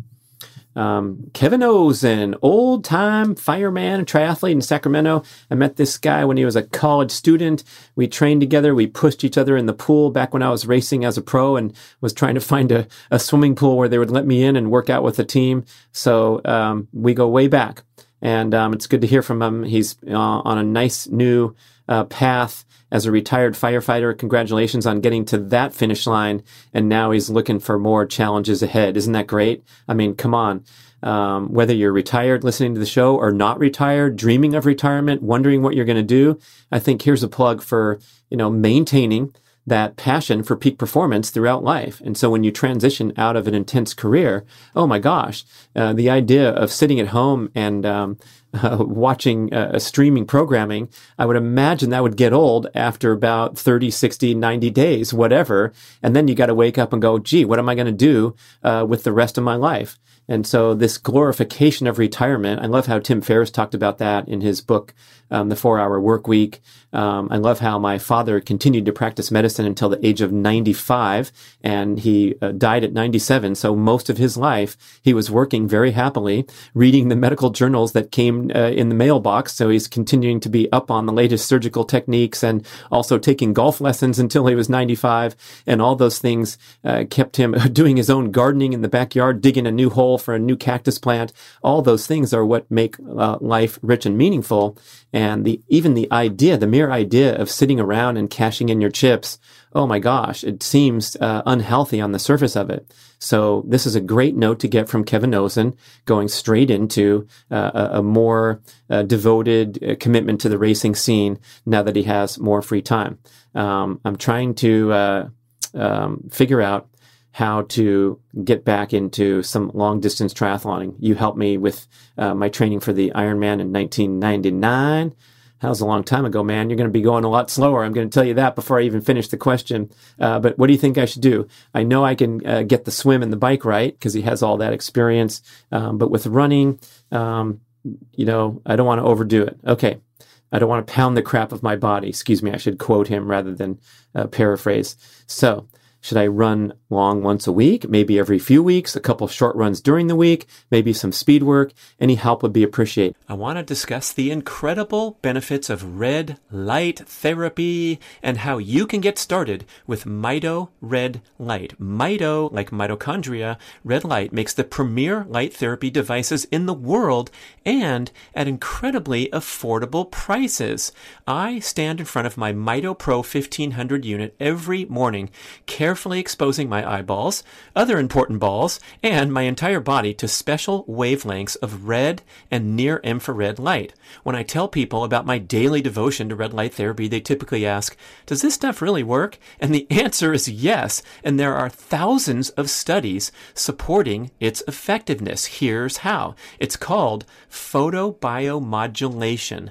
Um, Kevin an old time fireman, and triathlete in Sacramento. I met this guy when he was a college student. We trained together. We pushed each other in the pool back when I was racing as a pro and was trying to find a, a swimming pool where they would let me in and work out with the team. So um, we go way back. And um, it's good to hear from him. He's uh, on a nice new uh, path as a retired firefighter. Congratulations on getting to that finish line. And now he's looking for more challenges ahead. Isn't that great? I mean, come on. Um, whether you're retired listening to the show or not retired, dreaming of retirement, wondering what you're going to do, I think here's a plug for, you know, maintaining that passion for peak performance throughout life. And so when you transition out of an intense career, oh my gosh, uh, the idea of sitting at home and um, uh, watching uh, streaming programming, I would imagine that would get old after about 30, 60, 90 days, whatever. And then you got to wake up and go, gee, what am I going to do uh, with the rest of my life? And so this glorification of retirement, I love how Tim Ferriss talked about that in his book, um, The Four Hour Work Week. Um, I love how my father continued to practice medicine until the age of 95 and he uh, died at 97. So most of his life, he was working very happily, reading the medical journals that came uh, in the mailbox. So he's continuing to be up on the latest surgical techniques and also taking golf lessons until he was 95. And all those things uh, kept him doing his own gardening in the backyard, digging a new hole for a new cactus plant. All those things are what make uh, life rich and meaningful. And the, even the idea, the mere idea of sitting around and cashing in your chips, oh my gosh, it seems uh, unhealthy on the surface of it. So this is a great note to get from Kevin Ozen, going straight into uh, a, more uh, devoted uh, commitment to the racing scene now that he has more free time. Um, I'm trying to uh, um, figure out how to get back into some long distance triathloning. You helped me with uh, my training for the Ironman in 1999. That was a long time ago, man. You're going to be going a lot slower. I'm going to tell you that before I even finish the question. Uh, but what do you think I should do? I know I can uh, get the swim and the bike right because he has all that experience. Um, but with running, um, you know, I don't want to overdo it. Okay. I don't want to pound the crap of my body. Excuse me. I should quote him rather than uh, paraphrase. So should I run long once a week, maybe every few weeks, a couple short runs during the week, maybe some speed work? Any help would be appreciated. I want to discuss the incredible benefits of red light therapy and how you can get started with Mito Red Light. Mito, like mitochondria, red light makes the premier light therapy devices in the world and at incredibly affordable prices. I stand in front of my Mito Pro 1500 unit every morning, carefully exposing my eyeballs, other important balls, and my entire body to special wavelengths of red and near infrared light. When I tell people about my daily devotion to red light therapy, they typically ask, Does this stuff really work? And the answer is yes. And there are thousands of studies supporting its effectiveness. Here's how it's called photobiomodulation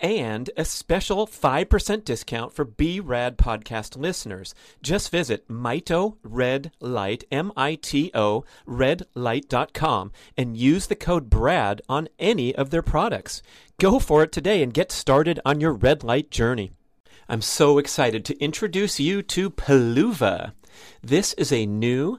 and a special 5% discount for B-Rad podcast listeners. Just visit Mito Red Light, M-I-T-O, redlight.com and use the code BRAD on any of their products. Go for it today and get started on your red light journey. I'm so excited to introduce you to Peluva. This is a new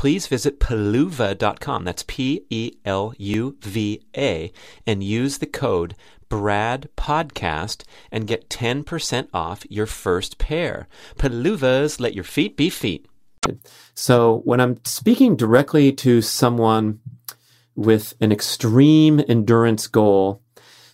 please visit peluva.com. That's P E L U V A and use the code Brad Podcast and get 10% off your first pair. Peluvas, let your feet be feet. So, when I'm speaking directly to someone with an extreme endurance goal,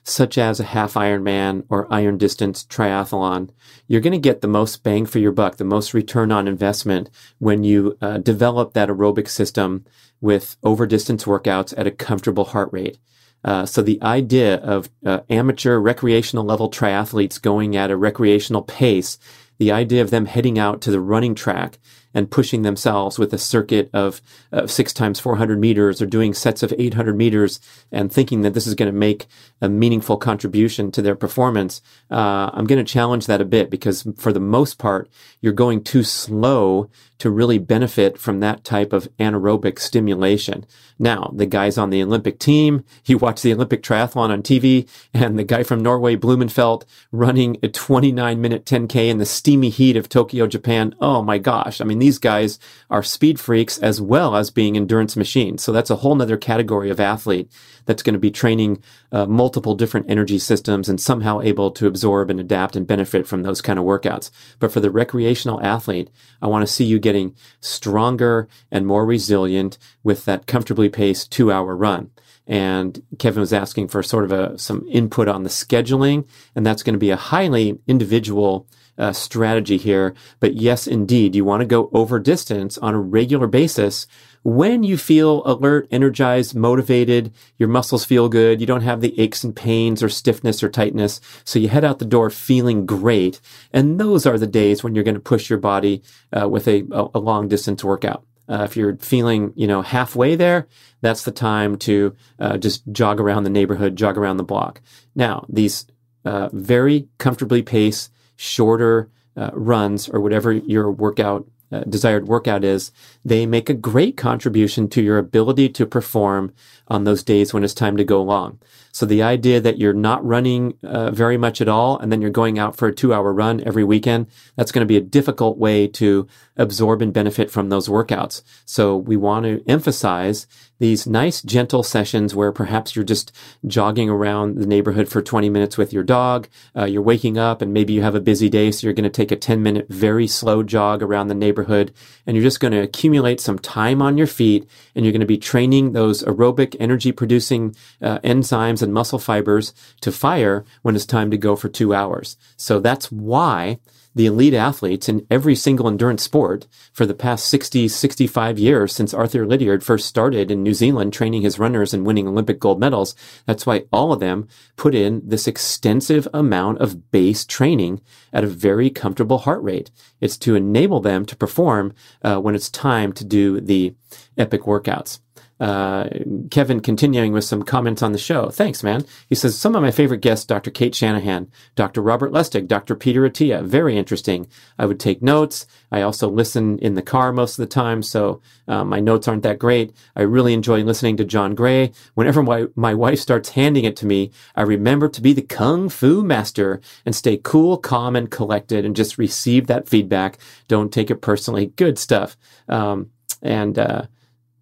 such as a half Ironman or iron distance triathlon, you're going to get the most bang for your buck, the most return on investment when you uh, develop that aerobic system with over distance workouts at a comfortable heart rate. Uh, so the idea of uh, amateur recreational level triathletes going at a recreational pace, the idea of them heading out to the running track and pushing themselves with a circuit of, of six times 400 meters or doing sets of 800 meters and thinking that this is going to make a meaningful contribution to their performance, uh, I'm going to challenge that a bit because for the most part, you're going too slow to really benefit from that type of anaerobic stimulation. Now, the guys on the Olympic team, you watch the Olympic triathlon on TV and the guy from Norway, Blummenfelt, running a 29 minute 10K in the steamy heat of Tokyo, Japan. Oh my gosh. I mean, these guys are speed freaks as well as being endurance machines. So that's a whole nother category of athlete that's going to be training uh, multiple different energy systems and somehow able to absorb and adapt and benefit from those kind of workouts. But for the recreational athlete, I want to see you getting stronger and more resilient with that comfortably paced two hour run. And Kevin was asking for sort of a, some input on the scheduling, and that's going to be a highly individual uh, strategy here. But yes, indeed, you want to go over distance on a regular basis when you feel alert, energized, motivated, your muscles feel good, you don't have the aches and pains or stiffness or tightness. So you head out the door feeling great. And those are the days when you're going to push your body uh, with a, a, long distance workout. Uh, if you're feeling, you know, halfway there, that's the time to uh, just jog around the neighborhood, jog around the block. Now, these uh, very comfortably paced, shorter uh, runs or whatever your workout uh, desired workout is, they make a great contribution to your ability to perform on those days when it's time to go long. So the idea that you're not running uh, very much at all and then you're going out for a two hour run every weekend, that's going to be a difficult way to absorb and benefit from those workouts. So we want to emphasize these nice, gentle sessions where perhaps you're just jogging around the neighborhood for 20 minutes with your dog. Uh, you're waking up and maybe you have a busy day. So you're going to take a 10 minute, very slow jog around the neighborhood and you're just going to accumulate some time on your feet and you're going to be training those aerobic energy producing uh, enzymes and muscle fibers to fire when it's time to go for two hours. So that's why the elite athletes in every single endurance sport for the past 60, 65 years since Arthur Lydiard first started in New Zealand training his runners and winning Olympic gold medals. That's why all of them put in this extensive amount of base training at a very comfortable heart rate. It's to enable them to perform uh, when it's time to do the epic workouts uh, Kevin continuing with some comments on the show. Thanks, man. He says, some of my favorite guests, Dr. Cate Shanahan, Dr. Robert Lustig, Dr. Peter Attia, very interesting. I would take notes. I also listen in the car most of the time, so uh, my notes aren't that great. I really enjoy listening to John Gray. Whenever my, my wife starts handing it to me, I remember to be the kung fu master and stay cool, calm, and collected and just receive that feedback. Don't take it personally. Good stuff. Um, and, uh,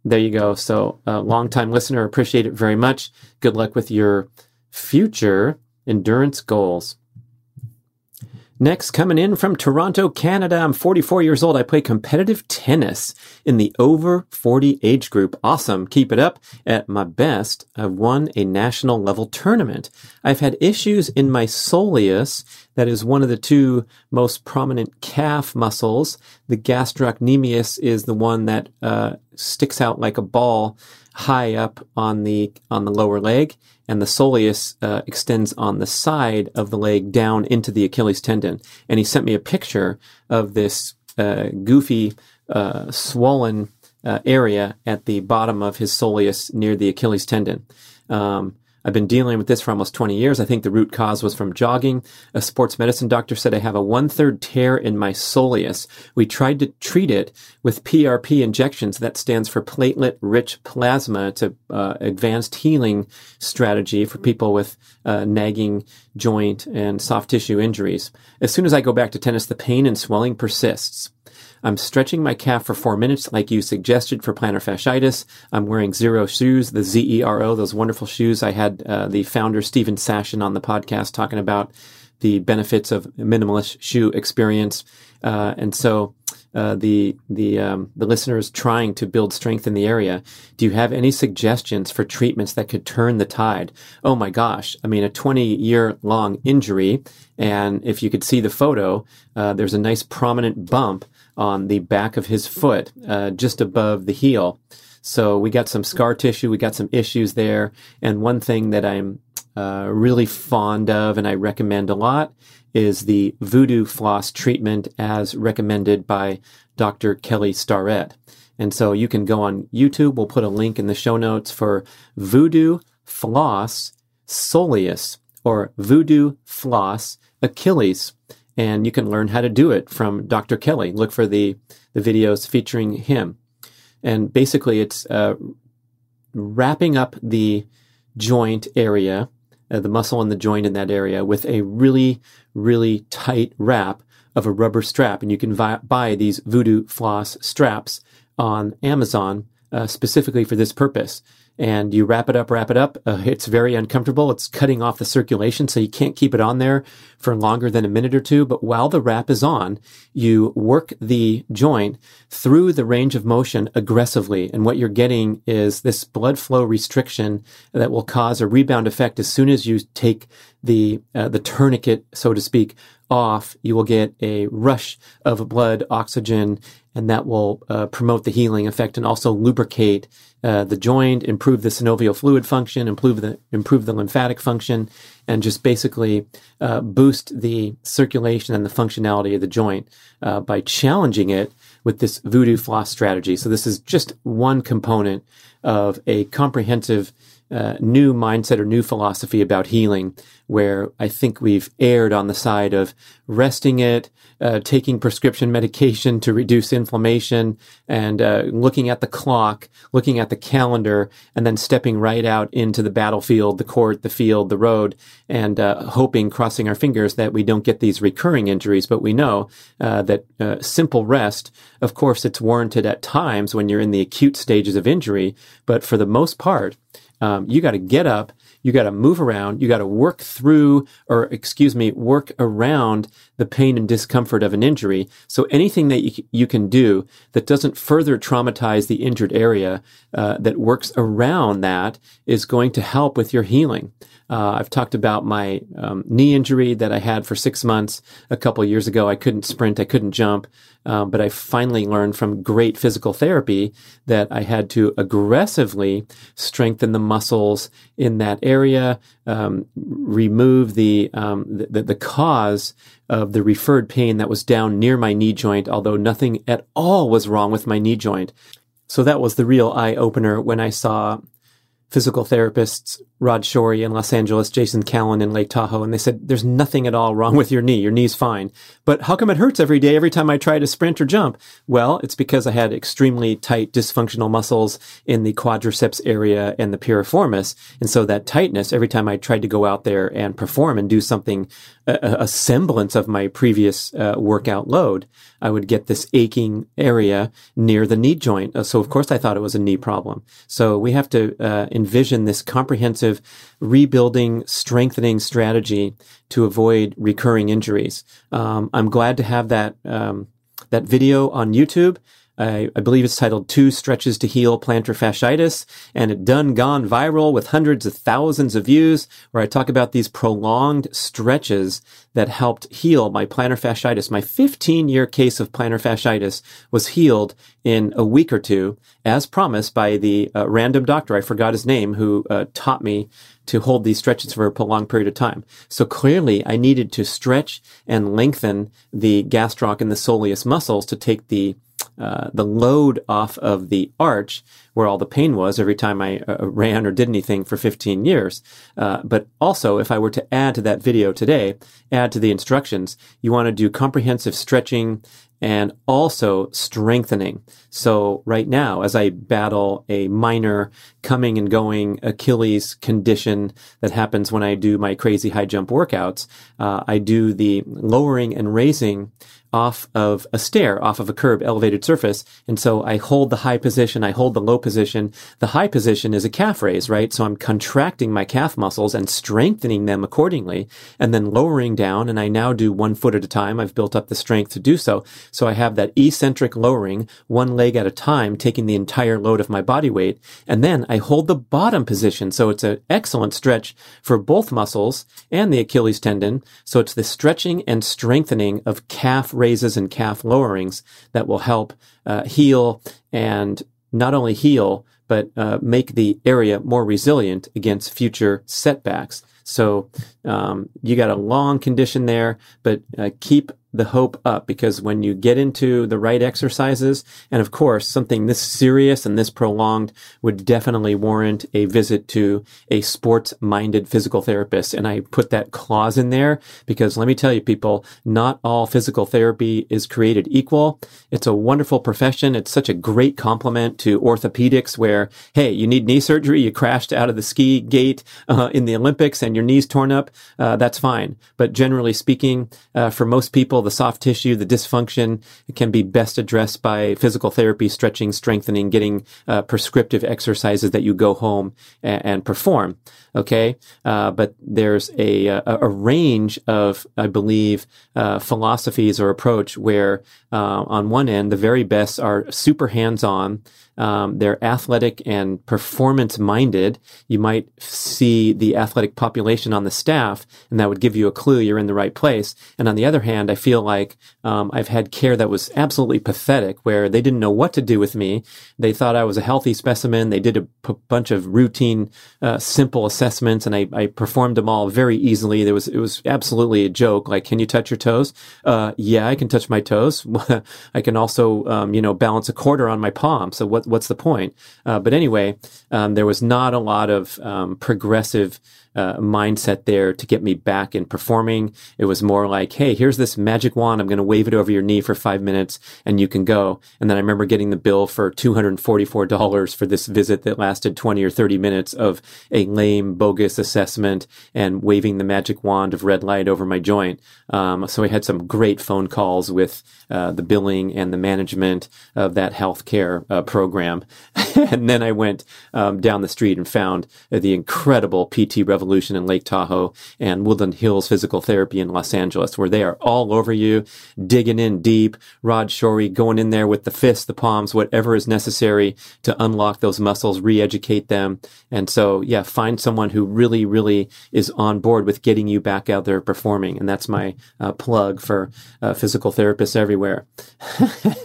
there you go. So, a uh, longtime listener, appreciate it very much. Good luck with your future endurance goals. Next, coming in from Toronto, Canada. I'm 44 years old. I play competitive tennis in the over 40 age group. Awesome. Keep it up. At my best, I've won a national level tournament. I've had issues in my soleus. That is one of the two most prominent calf muscles. The gastrocnemius is the one that uh, sticks out like a ball high up on the on the lower leg and the soleus uh, extends on the side of the leg down into the Achilles tendon. And he sent me a picture of this uh, goofy, uh, swollen uh, area at the bottom of his soleus near the Achilles tendon. Um, I've been dealing with this for almost 20 years. I think the root cause was from jogging. A sports medicine doctor said I have a one third tear in my soleus. We tried to treat it with PRP injections. That stands for platelet rich plasma. It's a uh, advanced healing strategy for people with uh, nagging joint and soft tissue injuries. As soon as I go back to tennis, the pain and swelling persists. I'm stretching my calf for four minutes, like you suggested for plantar fasciitis. I'm wearing zero shoes, the Z-E-R-O, those wonderful shoes. I had uh, the founder, Steven Sashen, on the podcast talking about the benefits of minimalist shoe experience. Uh, and so, uh, the the um, the listeners trying to build strength in the area. Do you have any suggestions for treatments that could turn the tide? Oh my gosh! I mean, a 20 year long injury, and if you could see the photo, uh, there's a nice prominent bump on the back of his foot, uh, just above the heel. So we got some scar tissue, we got some issues there. And one thing that I'm uh, really fond of and I recommend a lot is the voodoo floss treatment as recommended by Dr. Kelly Starrett. And so you can go on YouTube. We'll put a link in the show notes for voodoo floss soleus or voodoo floss Achilles. And you can learn how to do it from Dr. Kelly. Look for the, the videos featuring him. And basically it's, uh, wrapping up the joint area, uh, the muscle in the joint in that area with a really, really tight wrap of a rubber strap. And you can vi- buy these voodoo floss straps on Amazon uh, specifically for this purpose and you wrap it up, wrap it up. Uh, it's very uncomfortable. It's cutting off the circulation, so you can't keep it on there for longer than a minute or two. But while the wrap is on, you work the joint through the range of motion aggressively. And what you're getting is this blood flow restriction that will cause a rebound effect as soon as you take the, uh, the tourniquet, so to speak, off. You will get a rush of blood, oxygen, and that will uh, promote the healing effect and also lubricate uh, the joint, improve the synovial fluid function, improve the improve the lymphatic function, and just basically uh, boost the circulation and the functionality of the joint uh, by challenging it with this voodoo floss strategy. So this is just one component of a comprehensive uh, new mindset or new philosophy about healing, where I think we've erred on the side of resting it, uh, taking prescription medication to reduce inflammation, and uh, looking at the clock, looking at the calendar, and then stepping right out into the battlefield, the court, the field, the road, and uh, hoping, crossing our fingers, that we don't get these recurring injuries. But we know uh, that uh, simple rest, of course, it's warranted at times when you're in the acute stages of injury, but for the most part, um, you got to get up, you got to move around, you got to work through, or excuse me, work around the pain and discomfort of an injury. So anything that you, you can do that doesn't further traumatize the injured area, uh, that works around that is going to help with your healing. Uh, I've talked about my um, knee injury that I had for six months a couple years ago. I couldn't sprint, I couldn't jump, um, but I finally learned from great physical therapy that I had to aggressively strengthen the muscles in that area, um, remove the, um, the the cause of the referred pain that was down near my knee joint, although nothing at all was wrong with my knee joint. So that was the real eye opener when I saw physical therapists, Rod Shorey in Los Angeles, Jason Callan in Lake Tahoe, and they said, there's nothing at all wrong with your knee. Your knee's fine. But how come it hurts every day every time I try to sprint or jump? Well, it's because I had extremely tight dysfunctional muscles in the quadriceps area and the piriformis. And so that tightness, every time I tried to go out there and perform and do something, a, a semblance of my previous uh, workout load, I would get this aching area near the knee joint. Uh, so of course I thought it was a knee problem. So we have to uh, envision this comprehensive rebuilding, strengthening strategy to avoid recurring injuries. Um, I'm glad to have that um, that video on YouTube. I, I, believe it's titled Two Stretches to Heal Plantar Fasciitis, and it done gone viral with hundreds of thousands of views, where I talk about these prolonged stretches that helped heal my plantar fasciitis. My 15 year case of plantar fasciitis was healed in a week or two, as promised by the uh, random doctor, I forgot his name, who uh, taught me to hold these stretches for a prolonged period of time. So clearly I needed to stretch and lengthen the gastroc and the soleus muscles to take the uh, the load off of the arch where all the pain was every time I uh, ran or did anything for 15 years. Uh, but also, if I were to add to that video today, add to the instructions, you want to do comprehensive stretching and also strengthening. So right now, as I battle a minor coming and going Achilles condition that happens when I do my crazy high jump workouts, uh, I do the lowering and raising off of a stair, off of a curb, elevated surface. And so I hold the high position, I hold the low position. The high position is a calf raise, right? So I'm contracting my calf muscles and strengthening them accordingly and then lowering down. And I now do one foot at a time. I've built up the strength to do so. So I have that eccentric lowering, one leg at a time, taking the entire load of my body weight. And then I hold the bottom position. So it's an excellent stretch for both muscles and the Achilles tendon. So it's the stretching and strengthening of calf raises and calf lowerings that will help uh, heal and not only heal, but uh, make the area more resilient against future setbacks. So um, you got a long condition there, but uh, keep the hope up because when you get into the right exercises, and of course, something this serious and this prolonged would definitely warrant a visit to a sports minded physical therapist. And I put that clause in there because let me tell you, people, not all physical therapy is created equal. It's a wonderful profession. It's such a great complement to orthopedics where, hey, you need knee surgery. You crashed out of the ski gate uh, in the Olympics and your knee's torn up. Uh, that's fine. But generally speaking, uh, for most people, the soft tissue, the dysfunction can be best addressed by physical therapy, stretching, strengthening, getting uh, prescriptive exercises that you go home and, and perform. Okay. Uh, but there's a, a, a, range of, I believe, uh, philosophies or approach where, uh, on one end, the very best are super hands on. Um, they're athletic and performance minded. You might see the athletic population on the staff, and that would give you a clue you're in the right place. And on the other hand, I feel like um, I've had care that was absolutely pathetic, where they didn't know what to do with me. They thought I was a healthy specimen. They did a p- bunch of routine, uh, simple assessments, and I, I, performed them all very easily. There was it was absolutely a joke. Like, can you touch your toes? Uh, yeah, I can touch my toes. I can also, um, you know, balance a quarter on my palm. So what what's the point? Uh, but anyway, um, there was not a lot of um, progressive uh, mindset there to get me back in performing. It was more like, hey, here's this magic wand. I'm going to wave it over your knee for five minutes and you can go. And then I remember getting the bill for $244 for this visit that lasted 20 or 30 minutes of a lame, bogus assessment and waving the magic wand of red light over my joint. Um, so I had some great phone calls with uh, the billing and the management of that healthcare uh, program. and then I went um, down the street and found the incredible PT Revolution Evolution in Lake Tahoe and Woodland Hills Physical Therapy in Los Angeles, where they are all over you, digging in deep. Rod Shorey going in there with the fists, the palms, whatever is necessary to unlock those muscles, re-educate them. And so, yeah, find someone who really, really is on board with getting you back out there performing. And that's my uh, plug for uh, physical therapists everywhere.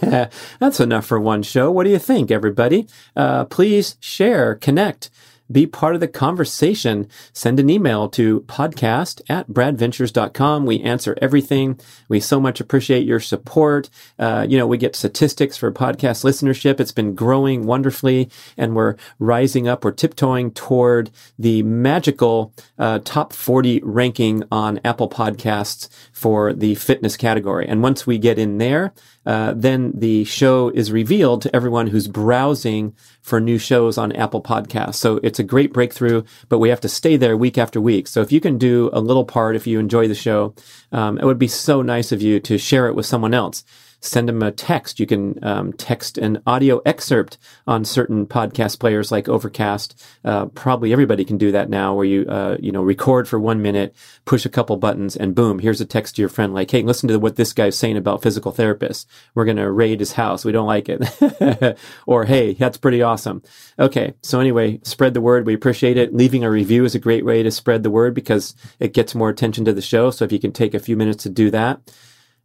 that's enough for one show. What do you think, everybody? Uh, please share, connect be part of the conversation. Send an email to podcast at bradventures.com. We answer everything. We so much appreciate your support. Uh, you know, we get statistics for podcast listenership. It's been growing wonderfully and we're rising up. We're tiptoeing toward the magical uh, top 40 ranking on Apple Podcasts for the fitness category. And once we get in there, uh, then the show is revealed to everyone who's browsing for new shows on Apple Podcasts. So it's a great breakthrough, but we have to stay there week after week. So if you can do a little part, if you enjoy the show, um, it would be so nice of you to share it with someone else send them a text. You can um, text an audio excerpt on certain podcast players like Overcast. Uh, probably everybody can do that now, where you uh, you know record for one minute, push a couple buttons, and boom, here's a text to your friend like, "Hey, listen to what this guy's saying about physical therapists. We're gonna raid his house. We don't like it." or, "Hey, that's pretty awesome." Okay, so anyway, spread the word. We appreciate it. Leaving a review is a great way to spread the word because it gets more attention to the show. So if you can take a few minutes to do that.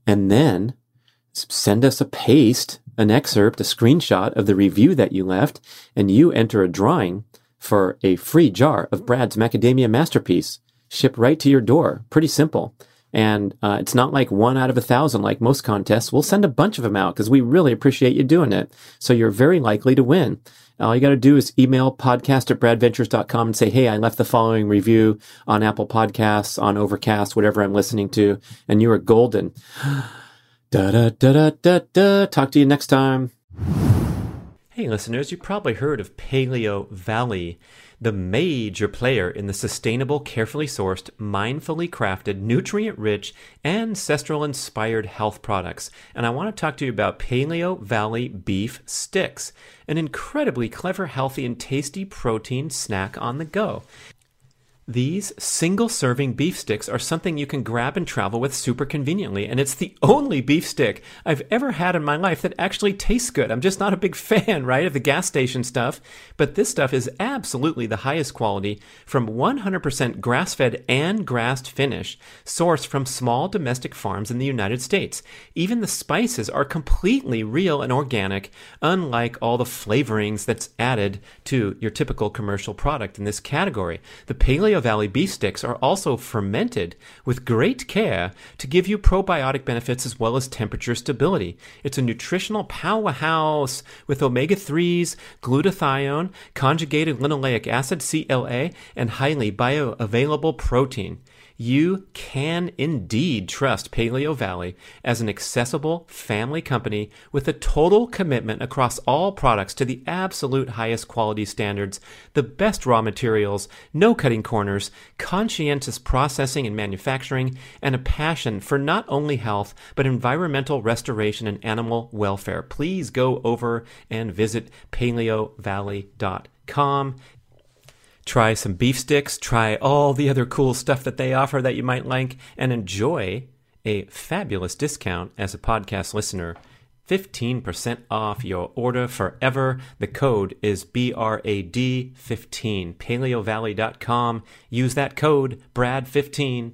And then send us a paste, an excerpt, a screenshot of the review that you left, and you enter a drawing for a free jar of Brad's Macadamia Masterpiece, shipped right to your door. Pretty simple. And uh, it's not like one out of a thousand like most contests. We'll send a bunch of them out because we really appreciate you doing it. So you're very likely to win. All you got to do is email podcast at bradventures.com and say, Hey, I left the following review on Apple Podcasts, on Overcast, whatever I'm listening to, and you are golden. Da da da da da da. Talk to you next time. Hey, listeners, you probably heard of Paleovalley, the major player in the sustainable, carefully sourced, mindfully crafted, nutrient rich, ancestral inspired health products. And I want to talk to you about Paleovalley Beef Sticks, an incredibly clever, healthy, and tasty protein snack on the go. These single serving beef sticks are something you can grab and travel with super conveniently, and it's the only beef stick I've ever had in my life that actually tastes good. I'm just not a big fan, right, of the gas station stuff, but this stuff is absolutely the highest quality from 100% grass fed and grassed finish, sourced from small domestic farms in the United States. Even the spices are completely real and organic, unlike all the flavorings that's added to your typical commercial product in this category. The Paleo Valley beef sticks are also fermented with great care to give you probiotic benefits as well as temperature stability. It's a nutritional powerhouse with omega 3s, glutathione, conjugated linoleic acid, CLA, and highly bioavailable protein you can indeed trust Paleovalley as an accessible family company with a total commitment across all products to the absolute highest quality standards, the best raw materials, no cutting corners, conscientious processing and manufacturing, and a passion for not only health but environmental restoration and animal welfare. Please go over and visit paleovalley.com try some beef sticks, try all the other cool stuff that they offer that you might like, and enjoy a fabulous discount as a podcast listener. 15% off your order forever. The code is BRAD15. PaleoValley.com. Use that code, BRAD15.